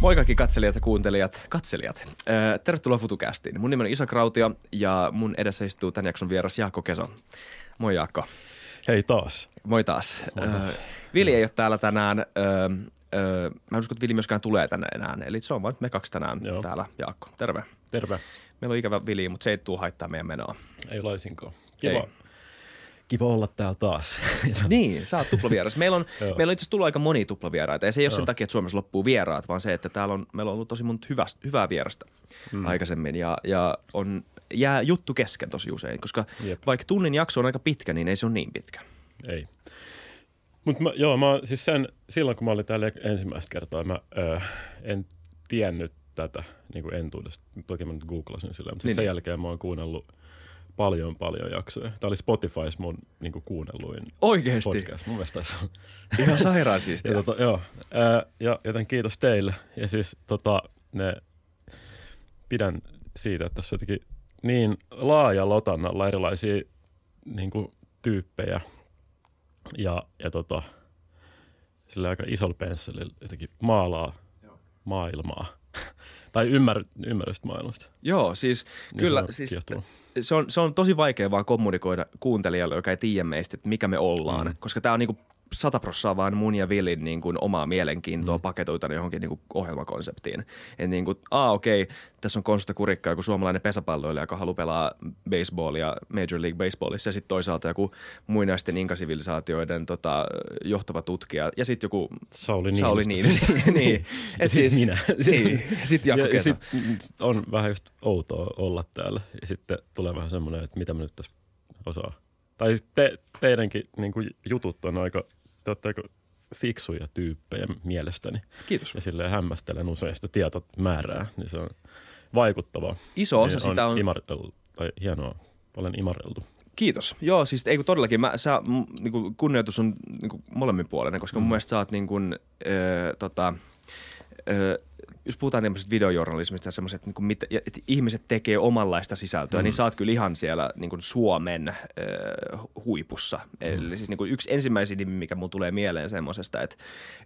Moi kaikki katselijat ja kuuntelijat. Katselijat. Tervetuloa FutuCastiin. Mun nimi on Isa Krautio ja mun edessä istuu tämän jakson vieras Jaakko Keso. Moi Jaakko. Hei taas. Moi taas. Äh, Vili ei ole täällä tänään. Äh, äh, mä en usko, että Vili myöskään tulee tänne enää. Eli se on vain me kaksi tänään Joo. täällä. Jaakko, terve. Terve. Meillä on ikävä Vili, mutta se ei tule haittaa meidän menoa. Ei laisinkaan. Kiva. Ei. Kiva olla täällä taas. Niin, sä oot tuplavieras. Meillä on, meillä on itse asiassa tullut aika moni tuplavieraita. Ja se ei ole sen takia, että Suomessa loppuu vieraat, vaan se, että täällä on, meillä on ollut tosi monta hyvä, hyvää vierasta mm. aikaisemmin. Ja, ja on, jää juttu kesken tosi usein, koska Jep. vaikka tunnin jakso on aika pitkä, niin ei se ole niin pitkä. Ei. Mutta joo, mä, siis sen, silloin kun mä olin täällä ensimmäistä kertaa, mä ö, en tiennyt tätä niin kuin entuudesta. Toki mä nyt googlasin silleen, mutta Niin, niin, sen niin. jälkeen mä oon kuunnellut paljon, paljon jaksoja. Tämä oli Spotifys mun niin kuin kuunnelluin Oikeesti? podcast. Mun mielestä taisi olla. Ihan sairaan Ja, siistiä. tota, joo, ää, ja joten kiitos teille. Ja siis tota, ne, pidän siitä, että tässä on jotenkin niin laaja lotannalla erilaisia niin kuin, tyyppejä ja, ja tota, sillä aika isolla pensselillä jotenkin maalaa maailmaa. tai ymmär, ymmärrystä maailmasta. Joo, siis Niin kyllä, se on siis kiehtova. Se on, se on tosi vaikea vaan kommunikoida kuuntelijalle, joka ei tiedä meistä, että mikä me ollaan. Mm. Koska tämä on niinku sata prossaa vaan mun ja Villin niin kuin omaa mielenkiintoa mm. paketoitana johonkin niin kuin ohjelmakonseptiin. Että niin kuin, aa okei, tässä on Konsta Kurikka, joku suomalainen pesäpalloilija, joka haluaa pelaa baseballia Major League Baseballissa. Ja sitten toisaalta joku muinaisten inkasivilisaatioiden tota, johtava tutkija. Ja sitten joku Sauli Niinistö. Sauli Niinistö. niin. Ja sit minä. Niin. Sitten ja, sit on vähän just outoa olla täällä. Ja sitten tulee vähän semmoinen, että mitä mä nyt tässä osaa. Tai te, teidänkin niin kuin jutut on aika, te olette aika fiksuja tyyppejä mielestäni. Kiitos. Ja silleen hämmästelen usein sitä tietomäärää, niin se on vaikuttavaa. Iso osa Niin sitä on Imarreltu, tai hienoa, olen imarreltu. Kiitos. Joo, siis ei kun todellakin, mä, sä, m, niinku, kunnioitus on niinku, molemminpuolinen, koska mm. mun mielestä sä oot niin kuin, ö, tota, ö, jos puhutaan tämmöisestä videojournalismista ja semmoiset, että, niinku, mit, että ihmiset tekee omanlaista sisältöä, mm. niin sä oot kyllä ihan siellä niin kuin Suomen ö, huipussa. Mm. Eli siis niin kuin yksi ensimmäisiä nimi, mikä mun tulee mieleen semmoisesta, että,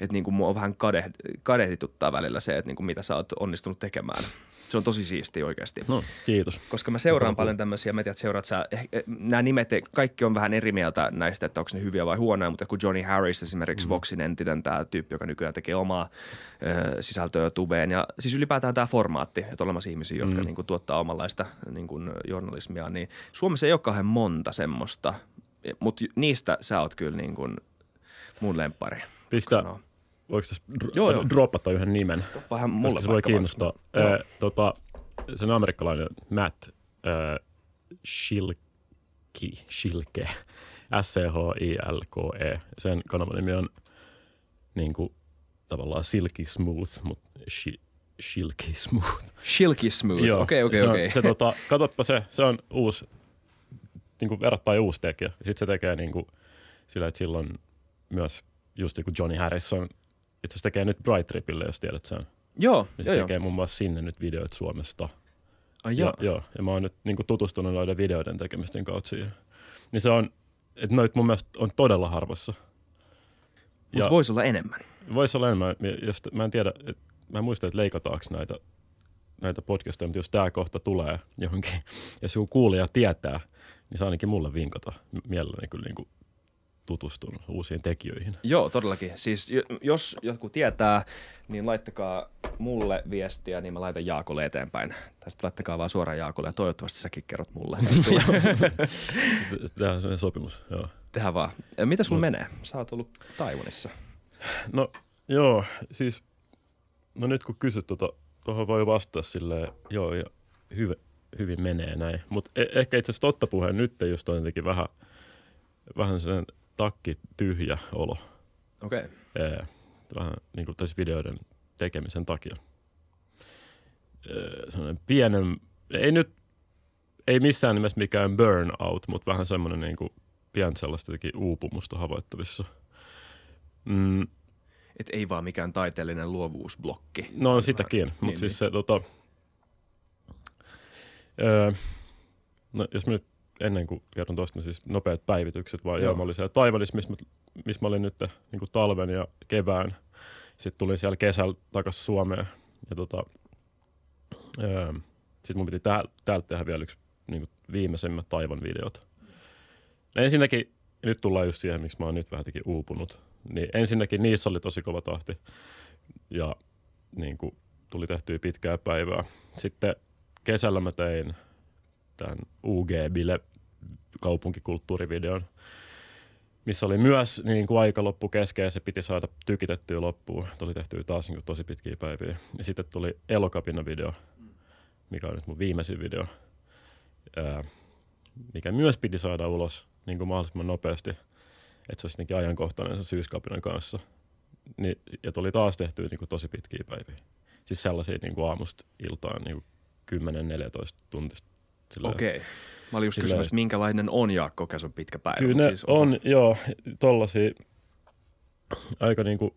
että niin kuin mua vähän kadeh, kadehdituttaa välillä se, että niin kuin mitä sä oot onnistunut tekemään. Se on tosi siistiä oikeasti No, kiitos. koska mä seuraan paljon tämmöisiä, mä tiedän, että seuraat sä, eh, eh, nämä nimet, kaikki on vähän eri mieltä näistä, että onko ne hyviä vai huonoja, mutta kun Johnny Harris esimerkiksi, mm. Voxin entinen tämä tyyppi, joka nykyään tekee omaa ö, sisältöä tubeen, ja siis ylipäätään tämä formaatti, että on olemassa ihmisiä, jotka mm. niin kuin, tuottaa omanlaista niin kuin, journalismia, niin Suomessa ei ole kauhean monta semmoista, mutta niistä sä oot kyllä niin kuin, mun lemppari. Pistä. Voiko tässä dro- Joo, joo. droppata yhden nimen? Vähän mulle koska se voi kiinnostaa. vaan. Joo. Ö, tota, se on amerikkalainen Matt ö, Shilke, Shilke, S-C-H-I-L-K-E. Sen kanavan nimi on niin kuin, tavallaan Silky Smooth, mutta shi, Shilky Smooth. Silky Smooth, okei, okei, se on- okei. Se, tota, katsoppa se, se on uusi, niin kuin verrattain uusi tekijä. Sitten se tekee niin kuin, sillä, että silloin myös just niin kuin Johnny Harrison, itse asiassa tekee nyt Bright Tripille, jos tiedät sen. Joo, Ja se joo, joo. tekee muun muassa sinne nyt videoita Suomesta. Ai Ja, joo. joo, ja mä oon nyt niin kuin tutustunut noiden videoiden tekemisten kautta siihen. Niin se on, että noit mun mielestä on todella harvassa. Mutta voisi olla enemmän. Voisi olla enemmän, jos, mä en tiedä, et, mä en muista, että leikataanko näitä, näitä podcasteja, mutta jos tämä kohta tulee johonkin, jos joku kuulija tietää, niin saa ainakin mulle vinkata. Mielelläni kyllä niin kuin tutustun uusiin tekijöihin. Joo, todellakin. Siis jo- jos joku tietää, niin laittakaa mulle viestiä, niin mä laitan Jaakolle eteenpäin. Tai sitten laittakaa vaan suoraan Jaakolle ja toivottavasti säkin kerrot mulle. Tehdään sellainen sopimus, joo. Tehdään vaan. Mitä sulla Mut- menee? Sä oot ollut Taiwanissa. No joo, siis no nyt kun kysyt tuota, tuohon voi vastata silleen, joo ja hyvin, hyvin menee näin. Mutta e- ehkä itse asiassa totta puheen nyt just on jotenkin vähän, vähän sellainen takki tyhjä olo. Okei. Okay. Ee, vähän niin kuin tässä videoiden tekemisen takia. Ee, sellainen pienen, ei nyt, ei missään nimessä mikään burnout, mutta vähän semmoinen niin kuin pian sellaista uupumusta havaittavissa. Mm, Et ei vaan mikään taiteellinen luovuusblokki. No on sitäkin, mutta niin, siis se tota, öö, no jos mä nyt ennen kuin kerron tuosta, niin siis nopeat päivitykset, vaan joo. Mä olin siellä Taiwanissa, missä mä, missä mä olin nyt niin kuin talven ja kevään. Sitten tulin siellä kesällä takaisin Suomeen Ja tota, öö, sitten mun piti tää, täältä tehdä vielä yksi niin viimeisimmät taivon videot. Ja ensinnäkin, nyt tullaan just siihen, miksi mä oon nyt vähän uupunut. Niin ensinnäkin niissä oli tosi kova tahti ja niin kuin, tuli tehtyä pitkää päivää. Sitten kesällä mä tein tämän UG-bile kaupunkikulttuurivideon, missä oli myös niin kuin aika loppu kesken ja se piti saada tykitettyä loppuun. Tuli tehty taas niin kuin tosi pitkiä päiviä. Ja sitten tuli Elokapina video, mikä on nyt mun viimeisin video, ää, mikä myös piti saada ulos niin kuin mahdollisimman nopeasti, että se olisi jotenkin ajankohtainen sen syyskapinan kanssa. Niin, ja tuli taas tehtyä niin kuin tosi pitkiä päiviä. Siis sellaisia niin kuin aamusta iltaan niin kuin 10-14 tuntista. Okei. Okay. Mä olin just silleen, kysymässä, minkälainen on Jaakko Käsön pitkä päivä. Kyllä ne siis on, on, joo, tollasia aika niinku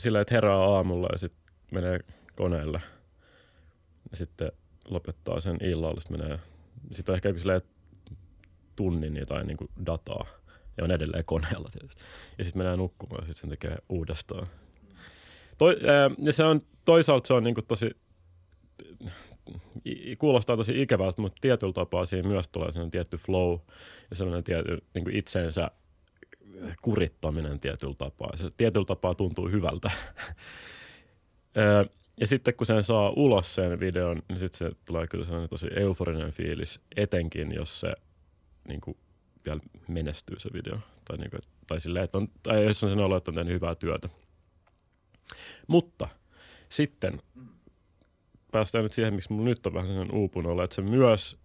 sillä, että herää aamulla ja sitten menee koneelle. Ja sitten lopettaa sen illalla, sitten menee, sitten on ehkä silleen tunnin jotain niinku dataa ja on edelleen koneella tietysti. Ja sitten menee nukkumaan ja sitten sen tekee uudestaan. Toi, ää, ja se on, toisaalta se on niinku tosi kuulostaa tosi ikävältä, mutta tietyllä tapaa siinä myös tulee sellainen tietty flow ja sellainen tiety, niin kuin itsensä kurittaminen tietyllä tapaa. Se tietyllä tapaa tuntuu hyvältä. ja sitten kun sen saa ulos sen videon, niin sitten se tulee kyllä sellainen tosi euforinen fiilis, etenkin jos se niin kuin, vielä menestyy se video. Tai, niin kuin, tai, silleen, että on, tai jos on sen olo, että on tehnyt hyvää työtä. Mutta sitten päästään nyt siihen, miksi mulla nyt on vähän sen uupunut olla, että se myös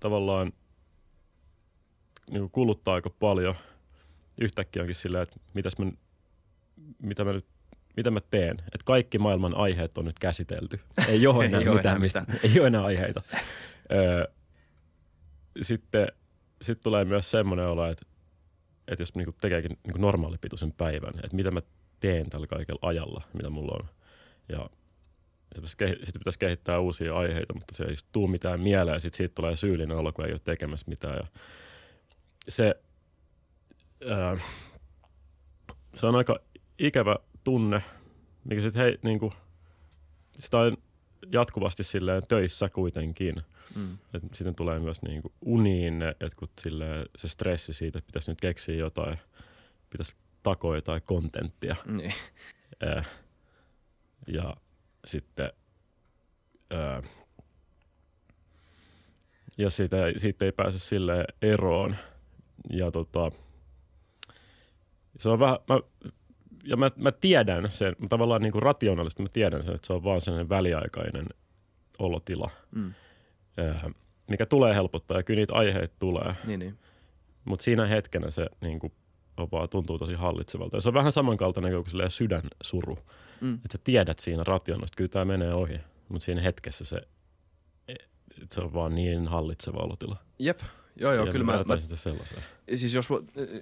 tavallaan niin kuluttaa aika paljon. Yhtäkkiä onkin silleen, että mitäs mä, mitä mä nyt mitä mä teen, että kaikki maailman aiheet on nyt käsitelty. Ei ole enää, ei mitään, enää mitään. Ei ole enää aiheita. Öö, sitten sit tulee myös semmoinen olo, että, että jos niinku tekeekin niinku normaalipituisen päivän, että mitä mä teen tällä kaikella ajalla, mitä mulla on. Ja sitten pitäisi kehittää uusia aiheita, mutta se ei tule mitään mieleen sitten siitä tulee syyllinen olo, kun ei ole tekemässä mitään. Ja se, ää, se on aika ikävä tunne, mikä sitten hei, niin kuin, sitä on jatkuvasti silleen töissä kuitenkin. Mm. Et sitten tulee myös niin kuin uniin ne jotkut silleen, se stressi siitä, että pitäisi nyt keksiä jotain, pitäisi takoa jotain kontenttia. Niin. ja sitten ää, ja siitä, siitä ei pääse sille eroon. Ja tota, se on vähän, mä, ja mä, mä tiedän sen, mä tavallaan niin kuin rationaalisesti mä tiedän sen, että se on vaan sellainen väliaikainen olotila, mm. ää, mikä tulee helpottaa ja kyllä niitä aiheita tulee. Niin, niin. Mutta siinä hetkenä se niin kuin, on vaan tuntuu tosi hallitsevalta. Ja se on vähän samankaltainen kuin sydänsuru. Mm. Että sä tiedät siinä rationaalisesti, kyllä tämä menee ohi. Mutta siinä hetkessä se, se on vaan niin hallitseva olotila. Jep, Joo, joo, ja kyllä mä, mä sellaiseen. Siis jos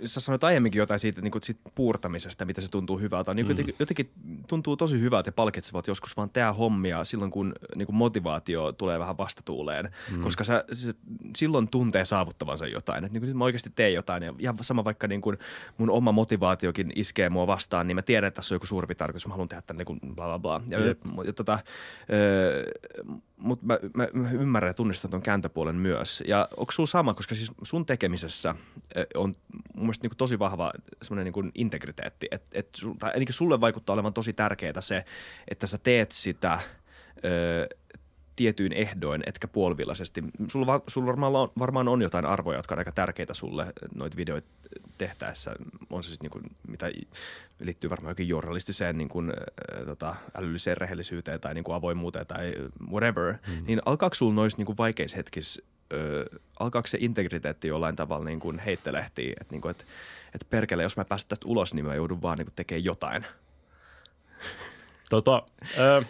sä sanoit aiemminkin jotain siitä, niin kuin siitä puurtamisesta, mitä se tuntuu hyvältä, niin mm. jotenkin, jotenkin tuntuu tosi hyvältä ja palkitsevat joskus vaan tehdä hommia silloin, kun niin kuin motivaatio tulee vähän vastatuuleen, mm. koska sä, se, silloin tuntee saavuttavansa jotain, että niin kuin mä oikeasti teen jotain ja ihan sama vaikka niin kuin mun oma motivaatiokin iskee mua vastaan, niin mä tiedän, että tässä on joku suurempi tarkoitus, mä haluan tehdä tämän niin kuin bla bla bla. Ja, ja, ja tota, mutta mä, mä, mä, ymmärrän ja tunnistan tuon kääntöpuolen myös. Ja onko sulla sama, koska siis sun tekemisessä on mun mielestä niin tosi vahva semmoinen niin integriteetti, että et, tai ainakin sulle vaikuttaa olevan tosi tärkeää se, että sä teet sitä ö, tietyin ehdoin, etkä puolivillaisesti. Sulla, sulla varmaan, on, varmaan on jotain arvoja, jotka on aika tärkeitä sulle noita videoita tehtäessä. On se sitten niin mitä liittyy varmaan jokin journalistiseen niin kuin, äh, tota, älylliseen rehellisyyteen tai niin kuin avoimuuteen tai whatever. Mm. Niin alkaako sulla noissa niin vaikeissa hetkissä ö, alkaako se integriteetti jollain tavalla niin kuin heittelehtiä, että, niin kuin, että, että perkele, jos mä pääsen tästä ulos, niin mä joudun vaan niin kuin tekemään jotain. Tota, äh,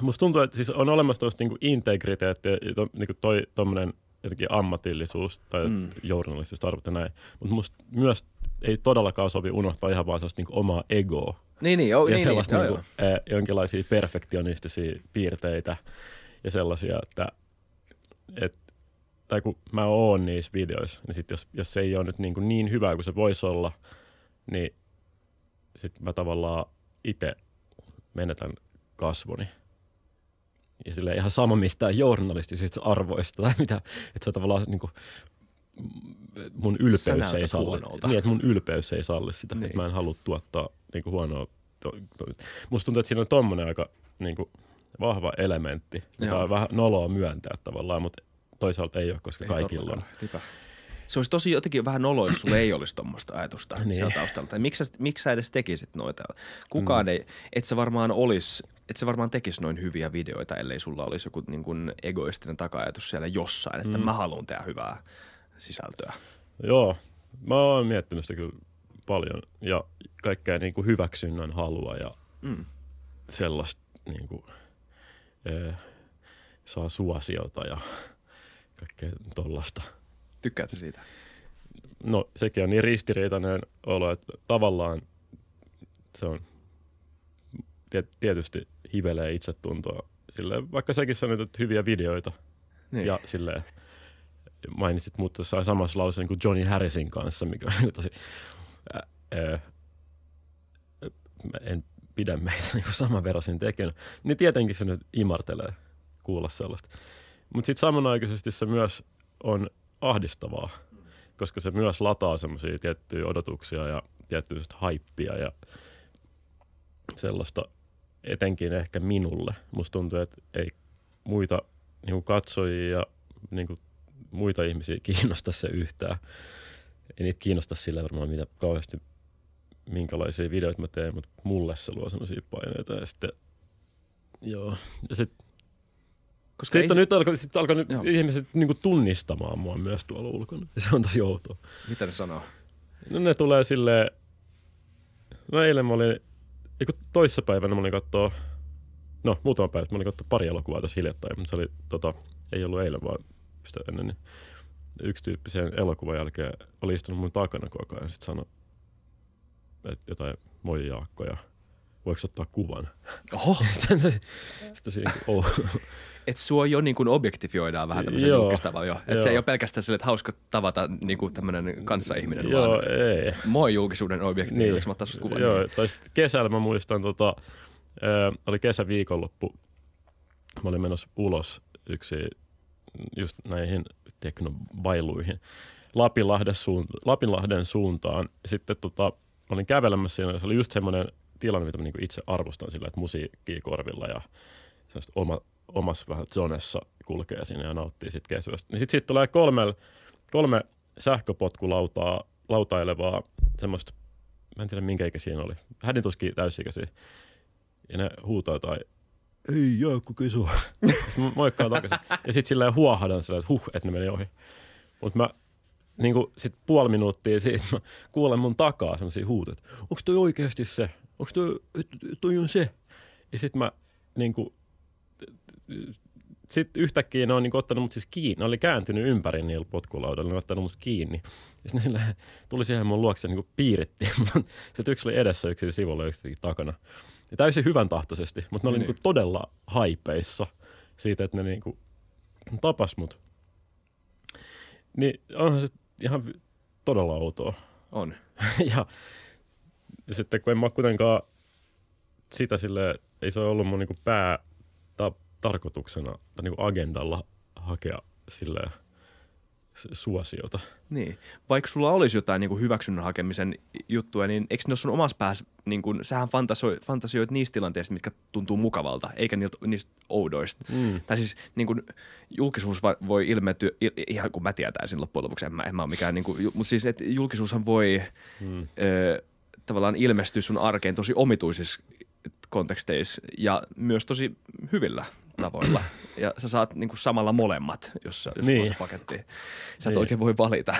musta tuntuu, että siis on olemassa tuosta niin integriteetti, to, niin kuin toi tommonen jotenkin ammatillisuus tai mm. journalistista arvot ja näin. Mutta musta myös ei todellakaan sovi unohtaa ihan vaan sellaista niin omaa egoa. Niin, niin, joo, ja niin, sellaista niin, niin joo, joo. jonkinlaisia perfektionistisia piirteitä ja sellaisia, että et, tai kun mä oon niissä videoissa, niin sit jos, jos se ei ole nyt niin, kuin niin hyvä kuin se voisi olla, niin sitten mä tavallaan itse menetän kasvoni. Ja sille ihan sama mistään journalistisista arvoista tai mitä, että se on tavallaan niin kuin, mun ylpeys ei salli. huonolta. Niin, että mun ylpeys ei salli sitä, Niin. että mä en halua tuottaa niin kuin huonoa. To, to, musta tuntuu, että siinä on tommonen aika niin kuin, vahva elementti, Joo. on vähän noloa myöntää tavallaan, mutta toisaalta ei ole, koska Ei kaikilla on. Niinpä. Se olisi tosi jotenkin vähän noloa, jos sulla ei olisi tuommoista ajatusta niin. Siellä taustalla. Tai miksi, sä- miksi sä edes tekisit noita? Kukaan mm. ei, et sä varmaan olisi, et sä varmaan tekisi noin hyviä videoita, ellei sulla olisi joku niin kuin egoistinen taka-ajatus siellä jossain, että mm. mä haluan tehdä hyvää sisältöä. Joo, mä oon miettinyt sitä kyllä paljon ja kaikkea niin kuin hyväksynnän halua ja Mm. sellaista niin kuin, ee, saa suosiota ja kaikkea tollasta. Tykkäätkö siitä? No sekin on niin ristiriitainen olo, että tavallaan se on tiet- tietysti hivelee itsetuntoa. Silleen, vaikka säkin sanoit, että hyviä videoita Niin. ja silleen, mainitsit mut tuossa samassa lauseen kuin Johnny Harrisin kanssa, mikä on tosi... Ä, ä, mä en pidä meitä niin samanveroisin tekijänä. Niin tietenkin se nyt imartelee kuulla sellaista. Mutta sitten samanaikaisesti se myös on ahdistavaa, koska se myös lataa semmoisia tiettyjä odotuksia ja tiettyä sellaista haippia ja sellaista etenkin ehkä minulle. Musta tuntuu, että ei muita niin katsojia ja niin muita ihmisiä kiinnosta se yhtään. Ei niitä kiinnosta sillä varmaan, mitä kauheasti, minkälaisia videoita mä teen, mutta mulle se luo semmoisia paineita. Ja sitten, joo. Ja sit, Koska sitten se- nyt alkanut, sit alkanut Joo. ihmiset niin kuin tunnistamaan mua myös tuolla ulkona. Se on tosi outoa. Mitä ne sanoo? No ne tulee silleen, no eilen mä olin, eikö toissapäivänä mä olin kattoo, no muutama päivä, mä olin kattoo pari elokuvaa tässä hiljattain, mutta se oli, tota, ei ollut eilen vaan sitä ennen, niin yksi tyyppi sen elokuvan jälkeen oli istunut mun takana koko ajan ja sitten sanoi, että jotain, moi Jaakko ja voiko ottaa kuvan? Oho, Sitten siinä, oh. että sua jo niin kuin objektifioidaan vähän tämmöisen Joo. julkistavalla jo. Se Joo. ei ole pelkästään sille, että hauska tavata niin kuin tämmöinen kanssaihminen, Joo, vaan ei. moi julkisuuden objektiivi, niin. mä ottaa kuvan. Joo, Niin. tai sit kesällä mä muistan, tota, ö, oli kesäviikonloppu, mä olin menossa ulos yksi just näihin teknobailuihin Lapinlahden, suunta, Lapinlahden suuntaan. Sitten tota, mä olin kävelemässä siinä, se oli just semmoinen tilanne, mitä mä niinku itse arvostan sillä, että musiikkia korvilla ja oma, omassa vähän zonessa kulkee sinne ja nauttii sit kesästä. Niin sitten sit tulee kolme, kolme sähköpotkulautaa lautailevaa semmoista, mä en tiedä minkä ikä siinä oli, hädin tuskin täysikäisiä. Ja ne huutaa tai ei Jaakko Keso. Sitten mä moikkaan takaisin. Ja sitten silleen huohadan silleen, että huh, että ne meni ohi. Mutta mä niin kuin puoli minuuttia siitä mä kuulen mun takaa semmoisia että onko toi oikeasti se? Onko toi, toi on se? Ja sitten mä niin kuin, sitten yhtäkkiä ne on niin ottanut mut siis kiinni. Ne oli kääntynyt ympäri niillä potkulaudalla, ne on ottanut mut kiinni. Ja sitten silleen, tuli siihen mun luokse niin piiritti. Sitten yksi oli edessä, yksi sivulla, yksi takana. Ja täysin hyvän tahtoisesti, mutta ne oli Niin. niin. todella haipeissa siitä, että ne niin kuin tapas mut. Niin onhan se ihan todella outoa. On. ja, ja sitten kun en mä kuitenkaan sitä sille ei se ole ollut mun niinku pää ta, tarkoituksena tai niinku agendalla hakea silleen s- suosiota. Niin. Vaikka sulla olisi jotain niin kuin hyväksynnän hakemisen juttuja, niin eikö ne ole sun omassa päässä, niin kuin, sähän fantasoi, fantasioit niistä tilanteista, mitkä tuntuu mukavalta, eikä niiltä, niistä oudoista. Mm. Tai siis niin kuin, julkisuus voi ilmetyä, ihan kun mä tietäisin loppujen lopuksi, en mä, en mä ole mikään, niin kuin, mutta siis että julkisuushan voi Mm. ö, tavallaan ilmestyä sun arkeen tosi omituisissa konteksteissa ja myös tosi hyvillä tavoilla. Ja sä saat niin kuin samalla molemmat, jos, jos niin. Sulla on se paketti. Sä et Niin. oikein voi valita.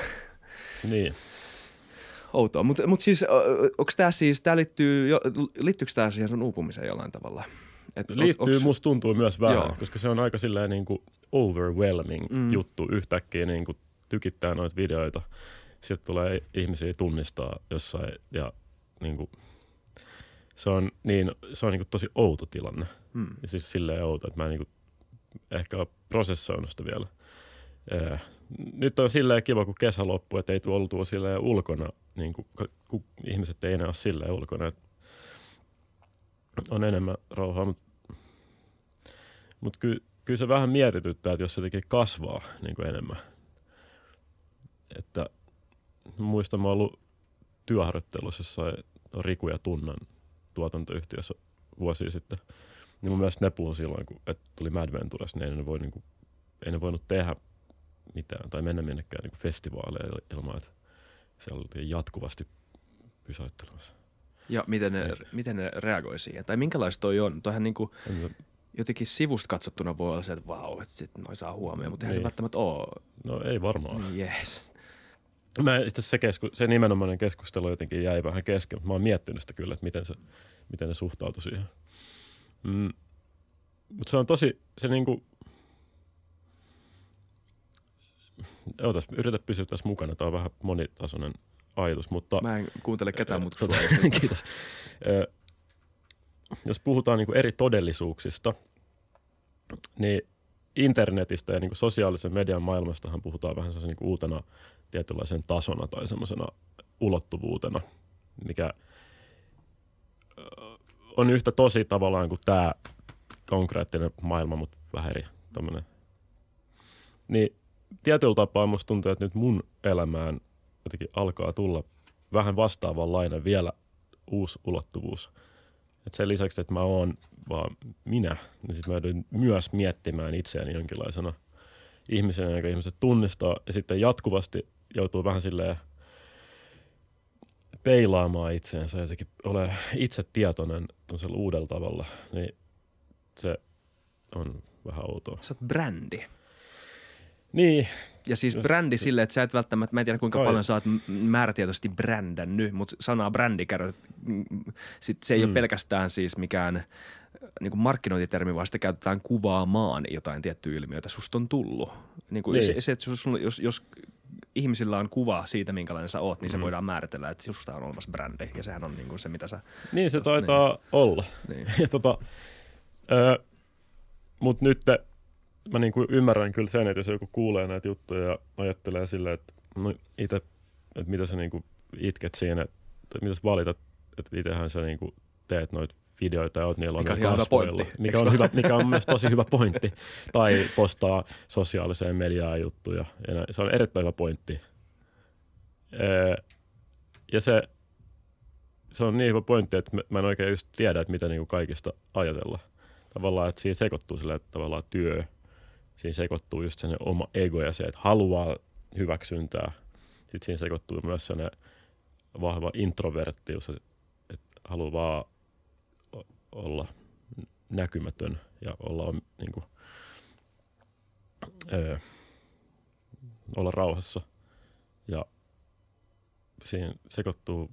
Niin. Outoa. Mutta mut siis, onko tämä siis, tää liittyy, liittyykö tämä siihen sun uupumiseen jollain tavalla? Et, Liittyy, onks- musta tuntuu myös vähän, Joo. koska se on aika silleen niin kuin overwhelming Mm. juttu yhtäkkiä niin kuin tykittää noita videoita. Sitten tulee ihmisiä tunnistaa jossain ja niin kuin, se on, niin, se on niin kuin tosi outo tilanne. Hmm. Ja siis silleen outo, että mä en niin kuin ehkä ole prosessoinut sitä vielä. Ee, Nyt on silleen kiva, kun kesä loppuu, että ei tule oltua silleen ulkona, niin kuin, kun ihmiset ei enää ole silleen ulkona. Että on enemmän rauhaa, mutta Mutta ky, kyllä se vähän mietityttää, että jos se jotenkin kasvaa niin kuin enemmän. Että muistan, mä ollut työharjoittelussa jossain Riku ja Tunnan tuotantoyhtiössä vuosia sitten. Niin mun mielestä ne puhui silloin, kun et tuli Mad Ventures, niin ei ne, voi, niin kuin, ei ne voinut tehdä mitään tai mennä minnekään niin festivaaleille ilman, että siellä oltiin jatkuvasti pysäyttelemässä. Ja miten ne, miten ne reagoi siihen? Tai minkälaista toi on? Toihan niinku, jotenkin sivusta katsottuna voi olla se, että vau, että sit noi saa huomioon, mutta eihän se Niin. välttämättä ole. No ei varmaan. Niin, Yes. Mä itse asiassa se, kesku, se nimenomainen keskustelu jotenkin jäi vähän kesken, mutta mä oon miettinyt sitä kyllä, että miten, se, miten ne suhtautui siihen. Mm. Mutta se on tosi, se niinku, Ootas, yritä pysyä tässä mukana, tämä on vähän monitasoinen ajatus, mutta Mä en kuuntele ketään muuta Tota. Kiitos. Ö, jos puhutaan niin eri todellisuuksista, niin internetistä ja niin sosiaalisen median maailmastahan puhutaan vähän niin uutena tietynlaisen tasona tai semmoisena ulottuvuutena, mikä on yhtä tosi tavallaan kuin tämä konkreettinen maailma, mutta vähän eri tämmöinen. Niin tietyllä tapaa musta tuntuu, että nyt mun elämään jotenkin alkaa tulla vähän vastaavanlainen vielä uusi ulottuvuus. Et sen lisäksi, että mä oon vaan minä, niin sitten mä joudun myös miettimään itseäni jonkinlaisena ihmisenä, jonka ihmiset tunnistaa. Ja sitten jatkuvasti joutuu vähän silleen peilaamaan itseensä ja jotenkin ole itse tietoinen tämmöisellä uudella tavalla. Niin se on vähän outoa. Sä oot brändi. Niin, Ja siis Just brändi se- silleen, että sä et välttämättä, mä en tiedä kuinka Kai. paljon sä oot määrätietoisesti brändännyt, mutta sanaa brändi käydät, sit se ei mm. ole pelkästään siis mikään niin kuin markkinointitermi, vaan sitä käytetään kuvaamaan jotain tiettyä ilmiötä. Susta on tullut. Niin kuin Niin. Se, se, että jos, jos, jos ihmisillä on kuva siitä, minkälainen sä oot, niin se Mm. voidaan määritellä, että susta on olemassa brändi. Ja sehän on niin kuin se, mitä sä... niin se taitaa olla. Niin. Ja tota, öö, mut nyt mä niinku ymmärrän kyllä sen, että jos joku kuulee näitä juttuja ja ajattelee silleen, että no ite, että mitä sä niinku itket siinä, että mitä sä valitat, että itsehän sä niinku teet noita videoita ja oot niillä Mikä on ihan hyvä pointti, mikä on, hyvä, mikä on mielestä tosi hyvä pointti. Tai postaa sosiaaliseen mediaan juttuja. Ja se on erittäin hyvä pointti. Öö, ja se, se on niin hyvä pointti, että mä- en oikein just tiedä, että mitä niinku kaikista ajatella. Tavallaan, että siinä sekoittuu sille, että tavallaan työ, siinä sekoittuu just sen oma ego ja se, että haluaa hyväksyntää. Sitten siinä sekoittuu myös sen vahva introverttius, että haluaa vaan olla näkymätön ja olla om- niinku, öö, olla rauhassa. Ja siinä sekoittuu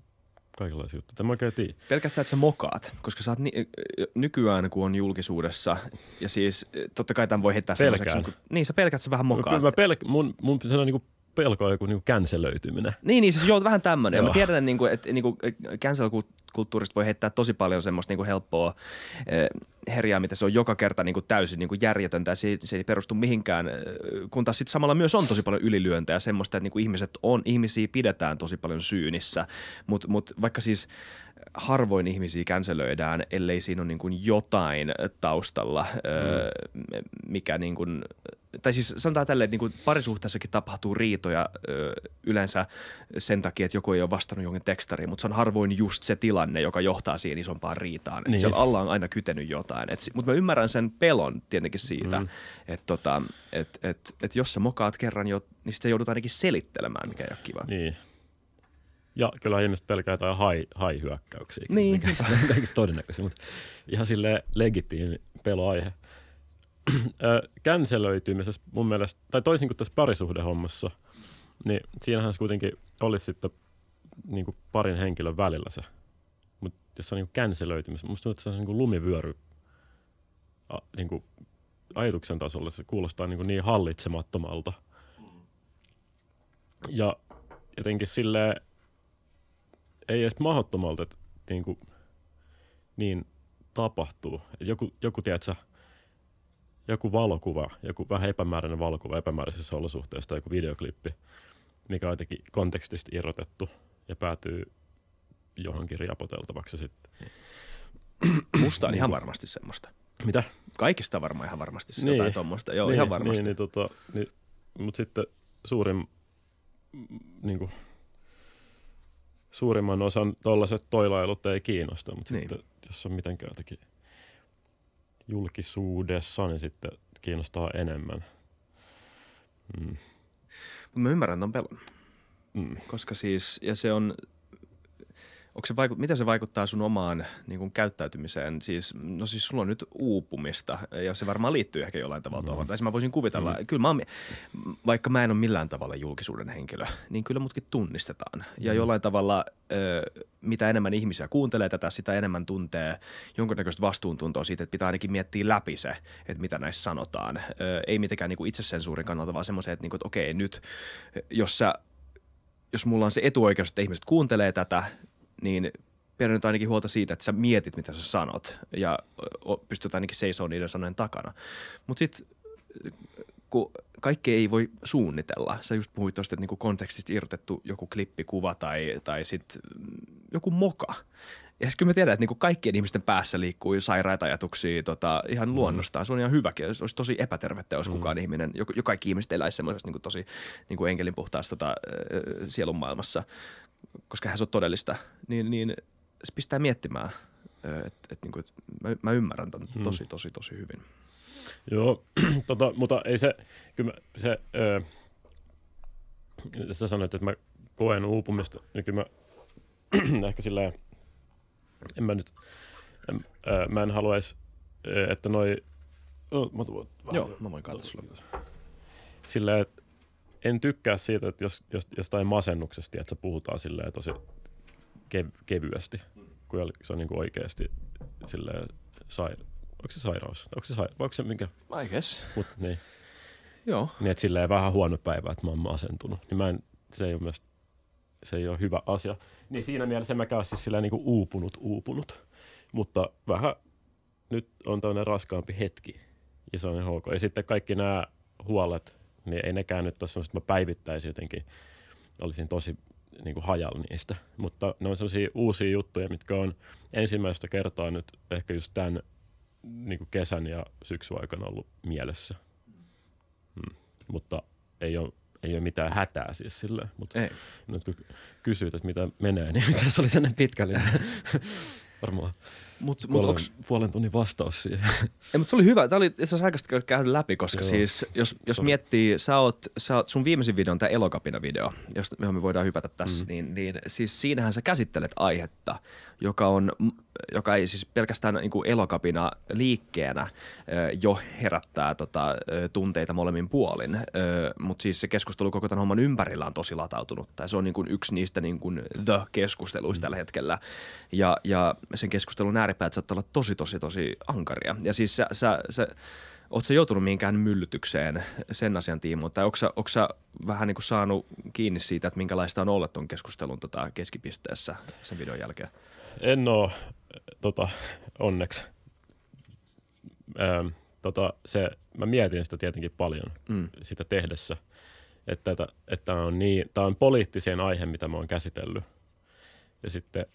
kaikenlaisia juttuja. Tämä tiedä. Pelkät sä, että sä mokaat, koska sä oot ni- nykyään, kun on julkisuudessa, ja siis totta kai tämän voi heittää Pelkään. sellaiseksi, niin sä pelkät sä vähän Kyllä mokaat. mä pelk- mun, mun sellainen niinku pelko on joku niinku cancelöityminen. Niin, niin siis joo, vähän tämmöinen. Ja Mä Joo. tiedän, että, niinku, että niinku, cancel-kulttuurista voi heittää tosi paljon semmoista niinku helppoa eh, herjaa, mitä se on joka kerta niinku täysin niinku järjetöntä ja se, se ei perustu mihinkään. eh, Kun taas sitten samalla myös on tosi paljon ylilyöntejä ja semmoista, että niinku ihmiset on, ihmisiä pidetään tosi paljon syynissä. Mutta mut vaikka siis harvoin ihmisiä känselöidään, ellei siinä ole niin kuin jotain taustalla, mm. mikä niin kuin, tai siis sanotaan tälleen, että niin kuin parisuhteessakin tapahtuu riitoja ö, yleensä sen takia, että joku ei ole vastannut jonkin tekstariin, mutta se on harvoin just se tilanne, joka johtaa siihen isompaan riitaan. Niin. Siellä alla on aina kytenyt jotain. Et, mutta mä ymmärrän sen pelon tietenkin siitä, mm. Että tota, et, et, et jos sä mokaat kerran jo, niin sitten joudutaan ainakin selittelemään, mikä ei ole kiva. Niin. Ja kyllä ihmiset pelkää jotain hai, hai-hyökkäyksiä. Niin. Mikä on todennäköisiä, mutta ihan sille legitiimi peloaihe. Känselöitymisessä mun mielestä, tai toisin kuin tässä parisuhdehommassa, niin siinähän se kuitenkin olisi sitten niin kuin parin henkilön välillä se. Mutta jos se on niin känselöitymisessä, musta tuntuu, että se on niin kuin lumivyöry a, niin kuin ajatuksen tasolla. Se kuulostaa niin, kuin niin hallitsemattomalta. Ja jotenkin sille ei edes mahdottomalta, että niin, kuin, niin tapahtuu. Et joku, joku, tiedätkö, joku valokuva, joku vähän epämääräinen valokuva epämääräisessä olosuhteessa tai joku videoklippi, mikä on jotenkin kontekstista irrotettu ja päätyy johonkin riapoteltavaksi sitten. Musta on ihan varmasti semmoista. Mitä? Kaikista varmaan ihan varmasti Niin. jotain tuommoista. Joo, niin, ihan varmasti. Niin, niin, tota, niin, mutta sitten suurin, niin kuin, suurimman osan tollaiset toilailut ei kiinnosta, mutta Niin. niin. sitten jos on mitenkään jotenkin julkisuudessa, niin sitten kiinnostaa enemmän. Mm. Mut mä ymmärrän ton pelon. Mm. Koska siis, ja se on, onko se vaiku, mitä se vaikuttaa sun omaan niin kuin käyttäytymiseen? Siis, no siis sulla on nyt uupumista, ja se varmaan liittyy ehkä jollain tavalla Mm. tuohon. Tai siis mä voisin kuvitella, Mm. kyllä mä oon, vaikka mä en ole millään tavalla julkisuuden henkilö, niin kyllä mutkin tunnistetaan. Ja Mm. jollain tavalla, ö, mitä enemmän ihmisiä kuuntelee tätä, sitä enemmän tuntee jonkunnäköistä vastuuntuntoa siitä, että pitää ainakin miettiä läpi se, että mitä näissä sanotaan. Ö, ei mitenkään niin kuin itsesensuurin kannalta, vaan semmoisen, että, niin kuin, että okei, nyt jos sä jos mulla on se etuoikeus, että ihmiset kuuntelee tätä, niin pidän nyt ainakin huolta siitä, että sä mietit, mitä sä sanot ja pystyt ainakin seisoo niiden sanojen takana. Mutta sitten kun kaikki ei voi suunnitella. Sä just puhuit tuosta, että niinku kontekstista irrotettu joku klippikuva tai, tai sitten joku moka. Ja kyllä mä tiedän, että niinku kaikkien ihmisten päässä liikkuu sairaita ajatuksia tota, ihan luonnostaan. Se on ihan hyväkin. Olisi, olisi tosi epätervettä, jos Mm. kukaan ihminen, jo, jo kaikki ihmiset eläisi semmoisessa niinku tosi niinku enkelin puhtaassa tota, sielun maailmassa, koska hän se on todellista. Niin, niin se pistää miettimään, että et, niinku, et mä, mä ymmärrän ton Mm. tosi, tosi, tosi hyvin. Joo, tota, mutta ei se, kyllä mä, se, öö, sä sanoit, että mä koen uupumista, niin kyllä mä ehkä silleen, en mä nyt, en, öö, mä en haluaisi, että noi, oh, mä tuon Joo, mä voin katsoa sulle. silleen, että en tykkää siitä, että jos, jos jostain masennuksesta, että se puhutaan silleen tosi kev- kevyesti, kun se on niin kuin oikeasti silleen saira- Onko se sairaus? Onko se, saira- onko se minkä? I guess. Mut, niin. Joo. Niin, että silleen vähän huono päivä, että mä oon masentunut. Niin mä en, se ei ole myös, se ei ole hyvä asia. Niin siinä mielessä mäkään ole siis silleen niin kuin uupunut, uupunut. Mutta vähän nyt on tämmöinen raskaampi hetki. Ja se on ihan ok. Ja sitten kaikki nämä huolet, niin ei nekään nyt ole semmoista, että mä päivittäisin jotenkin, olisin tosi niin kuin hajalla niistä. Mutta ne on sellaisia uusia juttuja, mitkä on ensimmäistä kertaa nyt ehkä just tämän niin kuin kesän ja syksyn aikana ollut mielessä. Mm. Mutta ei ole, ei ole mitään hätää siis silleen. Mutta Ei. nyt kun kysyt, että mitä menee, niin mitä se oli tänne pitkälle? Varmaan Mut, mut onks, puolen tunnin vastaus siihen. ei, mut se oli hyvä. Tämä oli itse asiassa käydä läpi, koska Joo. siis jos, jos miettii, sä oot, sä oot, sun viimeisin video on tämä Elokapina-video, josta johon me voidaan hypätä tässä, Mm. niin, niin siis siinähän sä käsittelet aihetta, joka, on, joka ei siis pelkästään niin kuin elokapina liikkeenä jo herättää tota, tunteita molemmin puolin, mutta siis se keskustelu koko tämän homman ympärillä on tosi latautunut. Tai se on niin kuin yksi niistä niin kuin the-keskusteluista Mm. tällä hetkellä. Ja, ja sen keskustelun ääripäät saattaa olla tosi, tosi, tosi ankaria. Ja siis sä, sä, sä Oletko sä joutunut mihinkään myllytykseen sen asian tiimoilta? Tai onko sä, onko sä vähän niin kuin saanut kiinni siitä, että minkälaista on olla tuon keskustelun tota keskipisteessä sen videon jälkeen? En oo, tota, onneksi. Öm, tota, se, mä mietin sitä tietenkin paljon Mm. sitä tehdessä, että, että, että on niin, tämä on poliittiseen aihe, mitä mä oon käsitellyt. Ja sitten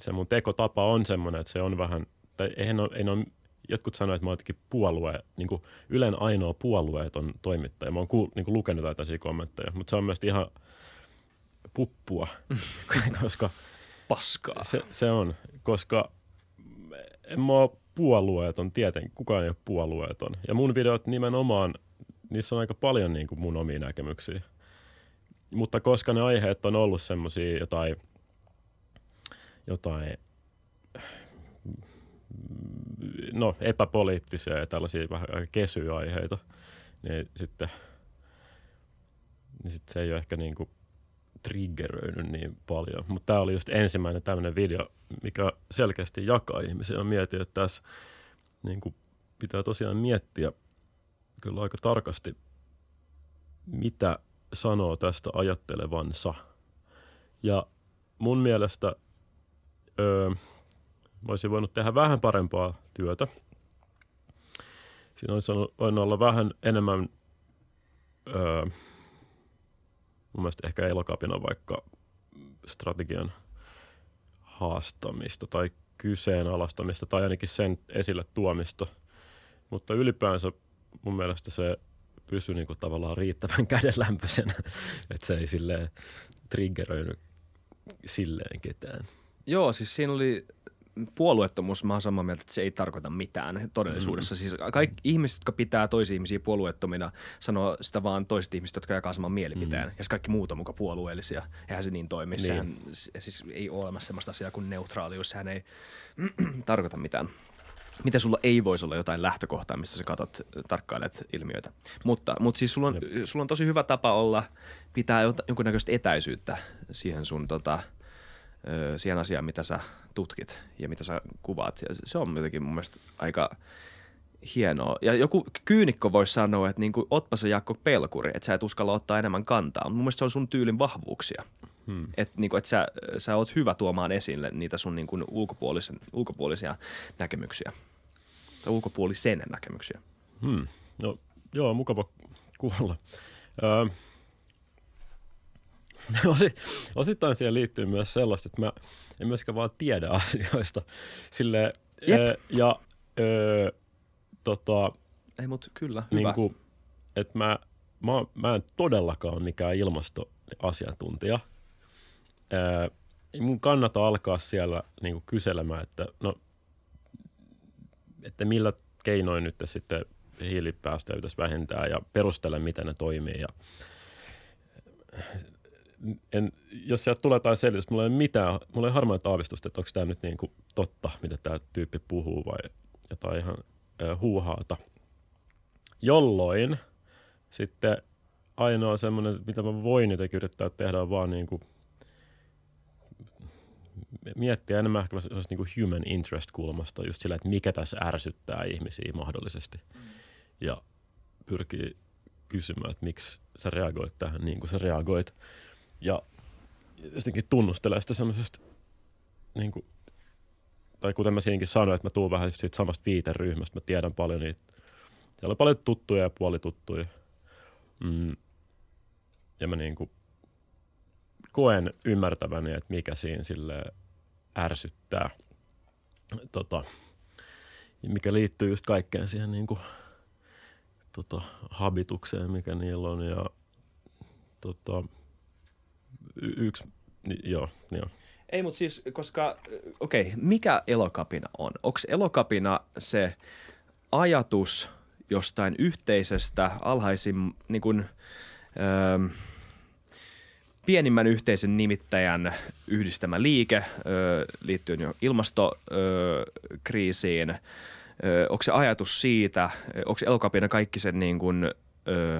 se mun tekotapa on semmoinen, että se on vähän, tai eihän ole, ei ole jotkut sanoivat, että mä oon puolue, niin kuin Ylen ainoa puolueeton toimittaja. Mä oon kuul, niin kuin lukenut tällaisia kommentteja, mutta se on myös ihan puppua, koska Paskaa. se, se on, koska en mä ole puolueeton, tieten kukaan ei ole puolueeton. Ja mun videot nimenomaan, niissä on aika paljon niin kuin mun omia näkemyksiä. Mutta koska ne aiheet on ollut semmoisia jotain, jotain no, epäpoliittisia ja tällaisia vähän aika kesyjä aiheita, niin sitten, niin sitten se ei ole ehkä niin kuin triggeröinyt niin paljon. Mutta tämä oli just ensimmäinen tämmöinen video, mikä selkeästi jakaa ihmisiä. Ja mietin, että tässä niin kuin pitää tosiaan miettiä kyllä aika tarkasti, mitä sanoo tästä ajattelevansa. Ja mun mielestä öö, mä olisin voinut tehdä vähän parempaa työtä. Siinä olisi voinut olla vähän enemmän öö, mun mielestä ehkä elokapina vaikka strategian haastamista tai kyseenalaistamista tai ainakin sen esille tuomista. Mutta ylipäänsä mun mielestä se pysyi niin tavallaan riittävän kädenlämpöisenä, että se ei silleen triggeröinyt silleen ketään. Joo, siis siinä oli puolueettomuus, mä oon samaa mieltä, että se ei tarkoita mitään todellisuudessa. Mm. Siis kaikki ihmiset, jotka pitää toisia ihmisiä puolueettomina, sanoo sitä vaan toiset ihmiset, jotka jakaa saman mielipiteen. Mm. Ja kaikki muut on muka puolueellisia. Eihän se niin toimi. Niin. Sehän siis ei ole olemassa sellaista asiaa kuin neutraalius. Sehän ei tarkoita mitään. Miten sulla ei voisi olla jotain lähtökohtaa, missä sä katot, tarkkailet ilmiöitä. Mutta, mutta siis sulla on, sulla on tosi hyvä tapa olla, pitää jonkunnäköistä etäisyyttä siihen sun tota, – siihen asiaan, mitä sä tutkit ja mitä sä kuvaat. Ja se on jotenkin mun mielestä aika hienoa. Ja joku kyynikko voisi sanoa, että niin kuin, otpa se Jakko pelkuri, että sä et uskalla ottaa enemmän kantaa. Mun mielestä se on sun tyylin vahvuuksia. Hmm. Että niin et sä, sä oot hyvä tuomaan esille niitä sun niin kuin ulkopuolisen, ulkopuolisia näkemyksiä. Tai ulkopuolisen näkemyksiä. Hmm. No joo, mukava kuulla. Öö, osittain siihen liittyy myös sellaista, että mä en myöskään vaan tiedä asioista. Sille, Jep. ja ö, tota, Ei, mutta kyllä, hyvä. Niin kuin, että mä, mä, mä en todellakaan ole mikään ilmastoasiantuntija. Ö, mun kannata alkaa siellä niin kuin kyselemään, että no, että millä keinoin nyt sitten hiilipäästöjä pitäisi vähentää ja perustele, miten ne toimii. Ja en, jos sieltä tulee jotain selitystä, mulla ei ole mitään, mulla ei harmaita aavistusta, että onko tämä nyt niin kuin totta, mitä tämä tyyppi puhuu vai jotain ihan äh, huuhaata. Jolloin sitten ainoa semmoinen, mitä mä voin jotenkin yrittää tehdä, on vaan niin kuin miettiä enemmän ehkä niin kuin human interest kulmasta, just sillä, että mikä tässä ärsyttää ihmisiä mahdollisesti. Ja pyrkii kysymään, että miksi sä reagoit tähän niin kuin sä reagoit ja jotenkin tunnustelee sitä semmoisesta, niin kuin, tai kuten mä siinäkin sanoin, että mä tuun vähän siitä samasta viiteryhmästä, mä tiedän paljon niitä, siellä on paljon tuttuja ja puolituttuja. Mm. Ja mä niin kuin koen ymmärtäväni, että mikä siinä sille ärsyttää. Tota, mikä liittyy just kaikkeen siihen niin kuin, tota, habitukseen, mikä niillä on. Ja tota, y- yksi, niin, joo, joo. Ei, mutta siis, koska, okei, okay, mikä elokapina on? Onko elokapina se ajatus jostain yhteisestä, alhaisin, niin kuin, öö, pienimmän yhteisen nimittäjän yhdistämä liike öö, liittyen jo ilmastokriisiin? Öö, onko se ajatus siitä, onko elokapina kaikki sen niin kuin,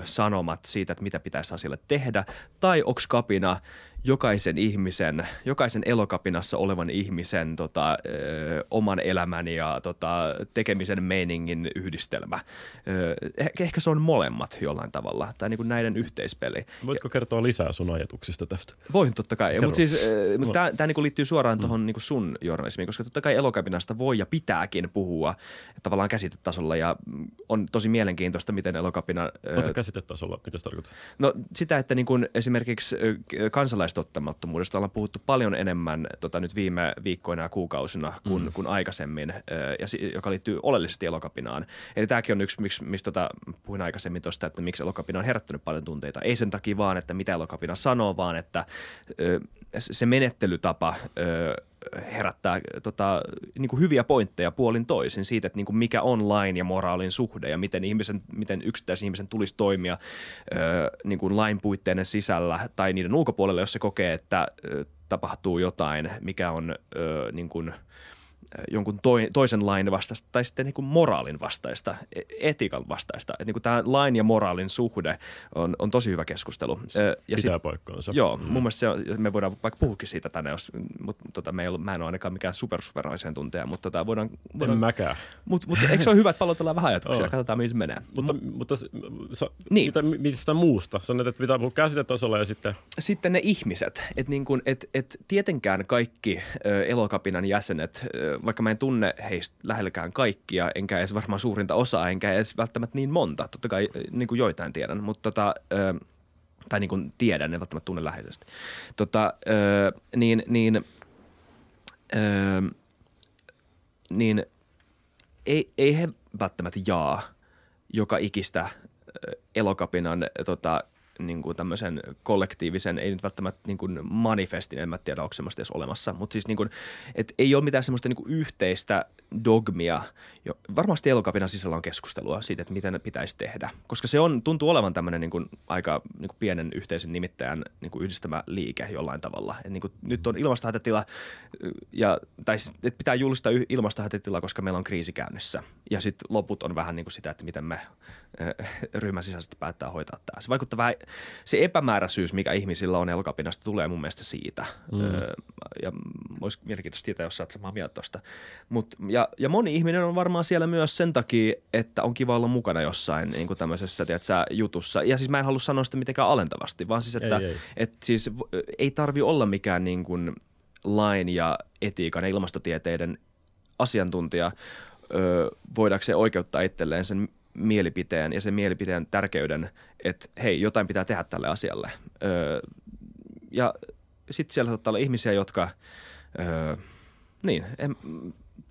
sanomat siitä, että mitä pitäisi asialle tehdä, tai onko kapina jokaisen ihmisen, jokaisen elokapinassa olevan ihmisen tota, ö, oman elämän ja tota, tekemisen meiningin yhdistelmä. Ö, ehkä se on molemmat jollain tavalla, tai niin kuin näiden yhteispeli. Voitko kertoa lisää sun ajatuksista tästä? Voin totta kai, mutta siis, mut no. tämä niin liittyy suoraan mm. tuohon niin sun journalismiin, koska totta kai elokapinasta voi ja pitääkin puhua tavallaan käsitetasolla, ja on tosi mielenkiintoista, miten elokapina... Mutta käsitetasolla, mitä se tarkoittaa? No sitä, että niin kuin esimerkiksi kansalaiset kansalaistottamattomuudesta ollaan puhuttu paljon enemmän tota, nyt viime viikkoina ja kuukausina kuin, mm. kuin aikaisemmin, ja, joka liittyy oleellisesti elokapinaan. Eli tämäkin on yksi, miksi, mistä tota, puhuin aikaisemmin tuosta, että miksi elokapina on herättänyt paljon tunteita. Ei sen takia vaan, että mitä elokapina sanoo, vaan että se menettelytapa herättää tota, niin kuin hyviä pointteja puolin toisin siitä, että niin kuin mikä on lain ja moraalin suhde ja miten, ihmisen, miten yksittäisen ihmisen tulisi toimia ö, niin kuin lain puitteiden sisällä tai niiden ulkopuolella, jos se kokee, että ö, tapahtuu jotain, mikä on ö, niin kuin – jonkun toi, toisen lain vastaista tai sitten niin kuin moraalin vastaista, e-, etiikan vastaista. Että niin kuin tämä lain ja moraalin suhde on, on tosi hyvä keskustelu. Ja Pitää sit, paikkaansa. Joo, mm. mun mielestä se on, me voidaan vaikka puhukin siitä tänne, jos, mutta tota, me ei ollut, mä en ole ainakaan mikään super, super tunteja, mutta tota, voidaan, voidaan... En mäkään. Mutta mut, eikö se ole hyvä, että palotellaan vähän ajatuksia, oh. katsotaan mihin se menee. Mutta, M- mutta sa, niin. mitä, mitä muusta? Sanoit, että pitää puhua käsitetasolla ja sitten... Sitten ne ihmiset. Että niin et, et tietenkään kaikki ö, elokapinan jäsenet, ö, vaikka mä en tunne heistä lähellekään kaikkia, enkä edes varmaan suurinta osaa, enkä edes välttämättä niin monta. Totta kai niin kuin joitain tiedän, mutta tota, ö, tai niin kuin tiedän, en välttämättä tunne läheisesti. Tota, ö, niin, niin ö, niin ei, ei he välttämättä jaa joka ikistä elokapinan tota, niin kuin tämmöisen kollektiivisen, ei nyt välttämättä niin kuin manifestin, en mä tiedä onko semmoista edes olemassa, mutta siis niin kuin, että ei ole mitään semmoista niin kuin yhteistä dogmia. Jo, varmasti elokapina sisällä on keskustelua siitä, että mitä ne pitäisi tehdä, koska se on, tuntuu olevan tämmöinen niin kuin aika niin kuin pienen yhteisen nimittäjän niin kuin yhdistämä liike jollain tavalla. Et niin kuin, nyt on ilmastohätätila, ja, tai että pitää julistaa ilmastohätätila, koska meillä on kriisi käynnissä. Ja sitten loput on vähän niin kuin sitä, että miten me ryhmän sisäisesti päättää hoitaa tämä. Se vaikuttaa vähän, se epämääräisyys, mikä ihmisillä on elokapinasta, tulee mun mielestä siitä. Mm. ja olisi mielenkiintoista tietää, jos saat samaa mieltä tuosta. Mut, ja, ja moni ihminen on varmaan siellä myös sen takia, että on kiva olla mukana jossain niin kuin tämmöisessä tiedätkö, jutussa. Ja siis mä en halua sanoa sitä mitenkään alentavasti, vaan siis, että ei, ei. Et siis, ei tarvi olla mikään niin kuin lain ja etiikan ja ilmastotieteiden asiantuntija, voidaanko oikeuttaa itselleen sen mielipiteen ja sen mielipiteen tärkeyden, että hei, jotain pitää tehdä tälle asialle. Öö, ja sitten siellä saattaa olla ihmisiä, jotka, öö, niin, en,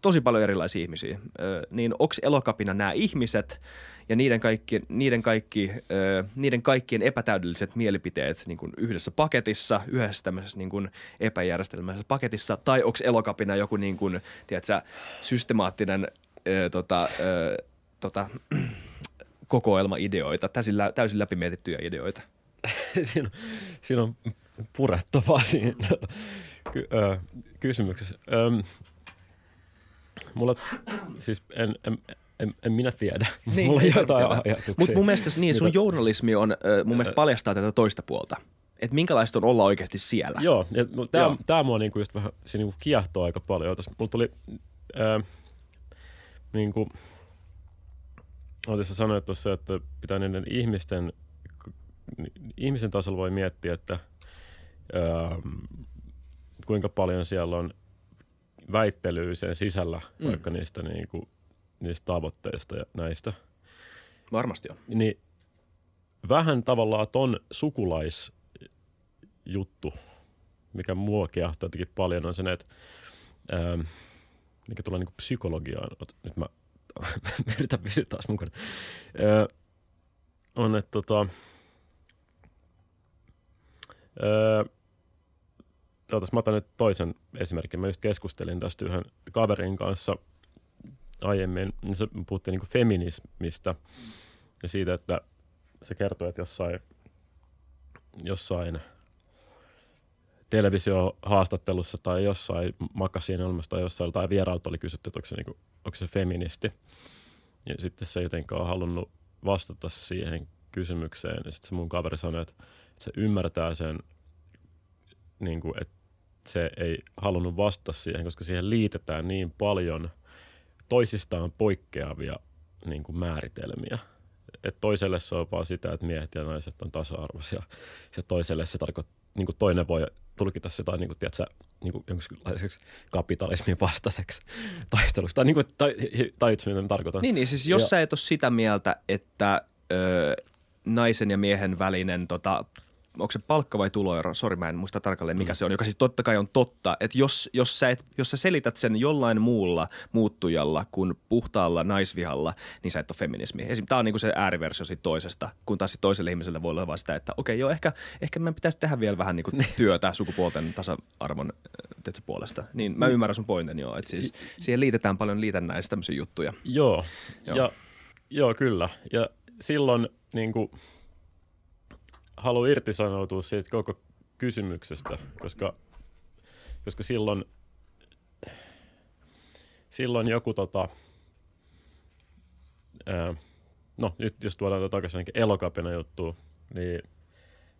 tosi paljon erilaisia ihmisiä. Öö, niin onko elokapina nämä ihmiset ja niiden, kaikki, niiden, kaikki, öö, niiden kaikkien epätäydelliset mielipiteet niin kuin yhdessä paketissa, yhdessä tämmöisessä niin kuin epäjärjestelmäisessä paketissa, tai onko elokapina joku niin kuin, tiedätkö, systemaattinen öö, tota, öö, tota, kokoelma-ideoita, täysin, lä- täysin läpimietittyjä ideoita. siinä, on, siinä on purettavaa siinä ky- ö, kysymyksessä. Öm, mulla, siis en, en, en, en minä tiedä. Niin, mulla ei jotain ajatuksia. Mutta mun mielestä niin, sun journalismi on, mun mielestä paljastaa tätä toista puolta. Että minkälaista on olla oikeasti siellä. Joo, ja Joo. tämä, tämä mua niinku just vähän, se niinku kiehtoo aika paljon. Tässä mulla tuli, ää, niinku, oletko sä sanoit tuossa, että pitää niiden ihmisten, ihmisen tasolla voi miettiä, että ää, kuinka paljon siellä on väittelyä sen sisällä, Mm. vaikka niistä, niinku, niistä tavoitteista ja näistä. Varmasti on. Niin vähän tavallaan ton sukulaisjuttu, mikä mua kiehtoo jotenkin paljon, on se, että ähm, mikä tulee niinku psykologiaan. Nyt mä yritän pysyä taas mukana. Öö, on, että tota, öö, mä otan nyt toisen esimerkin. Mä just keskustelin tästä yhden kaverin kanssa aiemmin. niin Se puhuttiin niinku feminismistä ja siitä, että se kertoi, että jossain, jossain televisiohaastattelussa tai jossain makasiinilmassa tai jossain tai vieraalta oli kysytty, että onko se, niinku, onko se feministi. Ja sitten se jotenkaan halunnut vastata siihen kysymykseen. Ja sitten se mun kaveri sanoi, että, että se ymmärtää sen, niin kuin, että se ei halunnut vastata siihen, koska siihen liitetään niin paljon toisistaan poikkeavia niin kuin määritelmiä. Et toiselle se on vaan sitä, että miehet ja naiset on tasa-arvoisia. Ja toiselle se tarkoittaa, niin kuin toinen voi tulkita sitä niin kuin, tiedätkö, niin kuin jonkinlaiseksi kapitalismin vastaiseksi taisteluksi. Tai, niin kuin, tai, tai itse mitä mä tarkoitan. Niin, niin siis jos Ja- sä et ole sitä mieltä, että ö, naisen ja miehen välinen, tota, onko se palkka vai tuloero, sori mä en muista tarkalleen mikä Mm. se on, joka siis totta kai on totta, että jos, jos, sä et, jos sä selität sen jollain muulla muuttujalla kuin puhtaalla naisvihalla, niin sä et ole feminismi. Esim. Tämä on niinku se ääriversio siitä toisesta, kun taas toiselle ihmiselle voi olla vaan sitä, että okei joo, ehkä, ehkä meidän pitäisi tehdä vielä vähän niinku työtä sukupuolten tasa-arvon äh, tiedätkö, puolesta. Niin mä ymmärrän sun pointin joo, että siis siihen liitetään paljon liitännäistä tämmöisiä juttuja. Joo, Joo. joo. Ja, joo kyllä. Ja silloin niin kuin, haluan irtisanoutua siitä koko kysymyksestä, koska, koska silloin, silloin joku tota, ää, no nyt jos tuodaan tätä takaisin elokapina juttuun, niin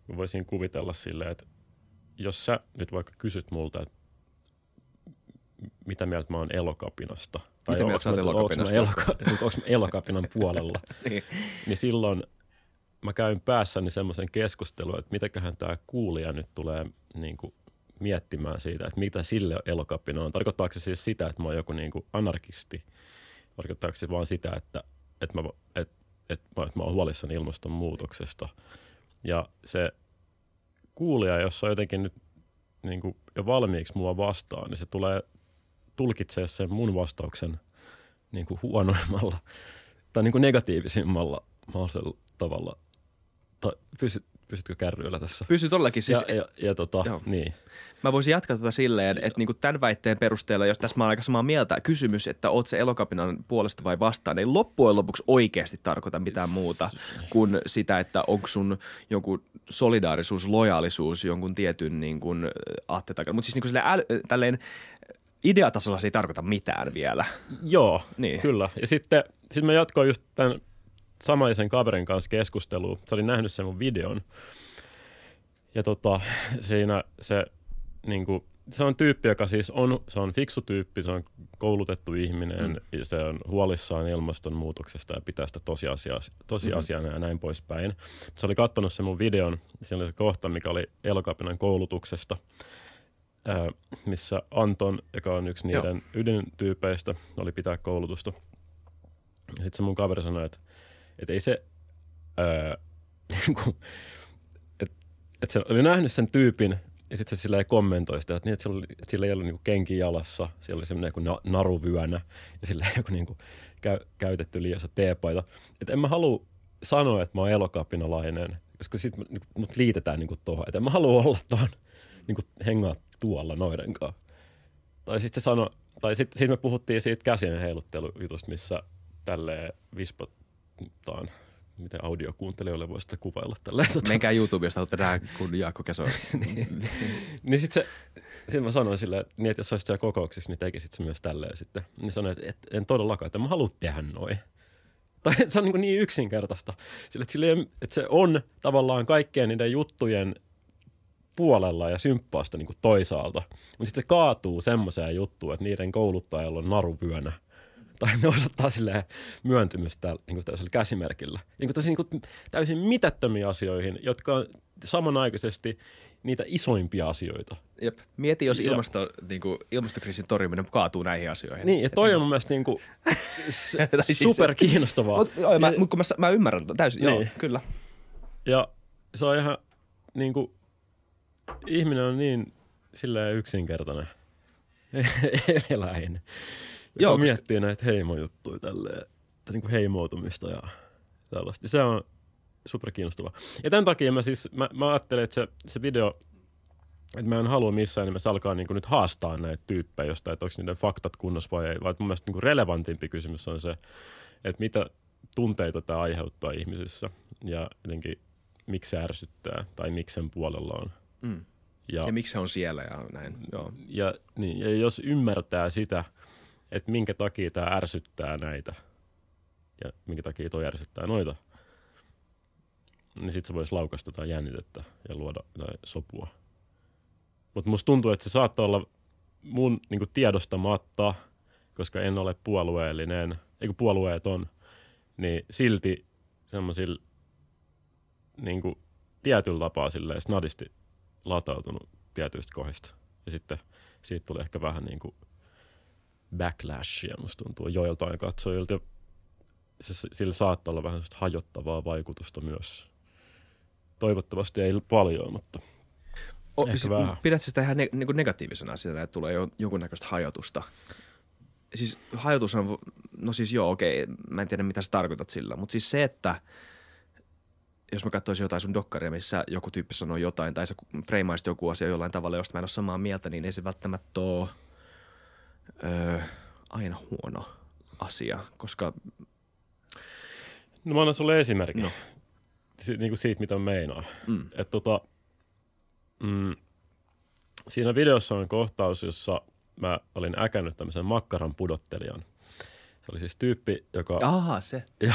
mä voisin kuvitella silleen, että jos sä nyt vaikka kysyt multa, että mitä mieltä mä oon elokapinasta. Mitä mieltä sä elokapinasta? Onks mä, eloka, elokapinan puolella. Niin. Niin silloin mä käyn päässäni semmoisen keskustelun, että mitäköhän tämä kuulija nyt tulee niin kuin miettimään siitä, että mitä sille elokapina on. Tarkoittaako se siis sitä, että mä oon joku niin kuin anarkisti? Tarkoittaako se vaan sitä, että, että, mä, että, että, mä, että mä oon huolissani ilmastonmuutoksesta? Ja se kuulija, jos on jotenkin nyt niin kuin jo valmiiksi mua vastaan, niin se tulee tulkitsee sen mun vastauksen niin kuin huonoimmalla tai niin kuin negatiivisimmalla mahdollisella tavalla. Tai pysyt, pysytkö kärryillä tässä? Pysy todellakin siis. ja, ja, ja tota, Joo. niin. Mä voisin jatkaa tuota silleen, että niinku tämän väitteen perusteella, jos tässä mä oon aika samaa mieltä, kysymys, että oot se elokapinan puolesta vai vastaan, ei loppujen lopuksi oikeasti tarkoita mitään muuta kuin sitä, että onko sun joku solidaarisuus, lojaalisuus jonkun tietyn niin kuin, aatteen takana. Mutta siis niin kuin silleen, äl, tälleen ideatasolla se ei tarkoita mitään vielä. Joo, Niin. kyllä. Ja sitten sit mä jatkoin just tämän samaisen kaverin kanssa keskustelua. Se oli nähnyt sen mun videon. Ja tota, siinä se, niin kuin, se on tyyppi, joka siis on, se on fiksu tyyppi, se on koulutettu ihminen, mm. ja se on huolissaan ilmastonmuutoksesta ja pitää sitä tosiasia, tosiasiana mm. ja näin poispäin. Se oli katsonut sen mun videon, siinä oli se kohta, mikä oli Elokapinan koulutuksesta, missä Anton, joka on yksi Joo. niiden ydintyypeistä, oli pitää koulutusta. Sitten se mun kaveri sanoi, että, että ei se, ää, niinku, että, että se oli nähnyt sen tyypin ja sitten se silleen kommentoi sitä, että, niin, että, sillä, oli, että sillä ei ollut niinku kenki jalassa, siellä oli semmoinen joku na, naruvyönä ja sillä joku niinku käy, käytetty liiassa teepaita. Että en mä halua sanoa, että mä oon elokapinalainen, koska sitten mut liitetään niinku tuohon, että en mä halua olla tuohon niinku hengaa tuolla noiden kanssa. Tai sitten se sano, tai sitten sit me puhuttiin siitä käsien heiluttelujutusta, missä tälleen vispataan, miten audiokuuntelijoille voi sitä kuvailla tälleen. Tota, Menkää YouTubesta, olette nähdä, kun Jaakko Keso. niin sitten se, sit mä sanoin silleen, että, niin, että jos olisit siellä kokouksessa, niin tekisit se myös tälleen sitten. Niin sanoin, että, että en todellakaan, että mä haluan tehdä noin. Tai se on niin, niin yksinkertaista. Sillä, että, ole- että se on tavallaan kaikkien niiden juttujen puolella ja symppaasta niin toisaalta. Mutta sitten se kaatuu semmoiseen juttuun, että niiden kouluttajalla on naruvyönä. Tai ne osoittaa silleen myöntymystä niin tällaisella käsimerkillä. Niin kuin täysin, niin täysin mitättömiin asioihin, jotka on samanaikaisesti niitä isoimpia asioita. Jep. Mieti, jos Ja- ilmasto, niin kuin, ilmastokriisin torjuminen kaatuu näihin asioihin. Niin, ja toi on mun mielestä niin kuin, siis- super kiinnostavaa. Mut, joo, mä, ja, mut kun mä, mä ymmärrän täysin, joo, Niin. kyllä. ja se on ihan niin kuin, ihminen on niin silleen yksinkertainen eläin. Joo, koska- miettii näitä heimojuttuja tälleen, että niin kuin heimoutumista ja tällaista. Se on super kiinnostavaa. Ja tämän takia mä siis, mä, mä ajattelen, että se, se video, että mä en halua missään nimessä alkaa niin kuin nyt haastaa näitä tyyppejä jostain, että onko niiden faktat kunnossa vai ei, vaan mun mielestä niin kuin relevantimpi kysymys on se, että mitä tunteita tämä aiheuttaa ihmisissä ja jotenkin miksi se ärsyttää tai miksi sen puolella on. Mm. Ja, Ja miksi se on siellä ja näin, joo. ja, niin, ja jos ymmärtää sitä, että minkä takia tämä ärsyttää näitä ja minkä takia toi ärsyttää noita, niin sitten se voisi laukasta tai jännitettä ja luoda jotain sopua. Mutta musta tuntuu, että se saattaa olla mun niinku tiedostamatta, koska en ole puolueellinen, eikö puolueeton, niin silti semmoisilla niinku tietyllä tapaa silleen snadisti latautunut tietyistä kohdista. Ja sitten siitä tuli ehkä vähän niin kuin backlashia, musta tuntuu joiltain katsojilta. Se, sillä saattaa olla vähän hajottavaa vaikutusta myös. Toivottavasti ei paljon, mutta O, Ehkä siis, vähän. Pidätkö sitä ihan ne, niin negatiivisena asiana, että tulee jo, jonkunnäköistä hajotusta? Siis hajotus on, no siis joo, okei, mä en tiedä mitä sä tarkoitat sillä, mutta siis se, että jos mä katsoisin jotain sun dokkaria, missä joku tyyppi sanoo jotain, tai sä freimaisit joku asia jollain tavalla, josta mä en ole samaa mieltä, niin ei se välttämättä ole öö, aina huono asia, koska no mä annan sulle esimerkin. No. Si- niin kuin siitä, mitä mä meinaan. mm, Et tota, mm, siinä videossa on kohtaus, jossa mä olin äkännyt tämmöisen makkaran pudottelijan. Se oli siis tyyppi, joka aha, se. ja,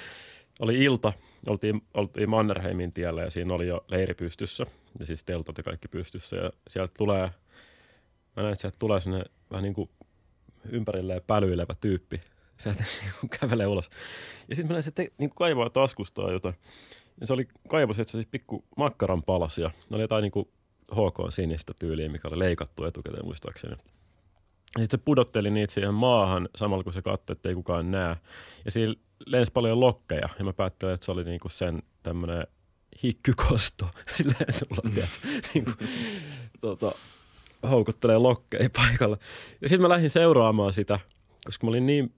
oli ilta, oltiin, oltiin Mannerheimin tiellä ja siinä oli jo leiri pystyssä, ja siis teltat ja kaikki pystyssä, ja sieltä tulee, mä näin, että sieltä tulee sinne vähän niin kuin ympärilleen pälyilevä tyyppi, sieltä niin kuin kävelee ulos. Ja sitten mä näin, että niin kuin kaivaa taskustaan jotain, ja se oli kaivos, että se siis pikku makkaran palasia, ne oli jotain niin kuin HK sinistä tyyliä, mikä oli leikattu etukäteen muistaakseni. Ja sitten se pudotteli niitä siihen maahan samalla kun se katsoi, että ei kukaan näe. Ja siinä lensi paljon lokkeja ja mä päättelin, että se oli niinku sen tämmönen hikkykosto. Silleen tulla, tiedätkö, niinku, tota, houkuttelee lokkeja paikalla. Ja sitten mä lähdin seuraamaan sitä, koska mä olin niin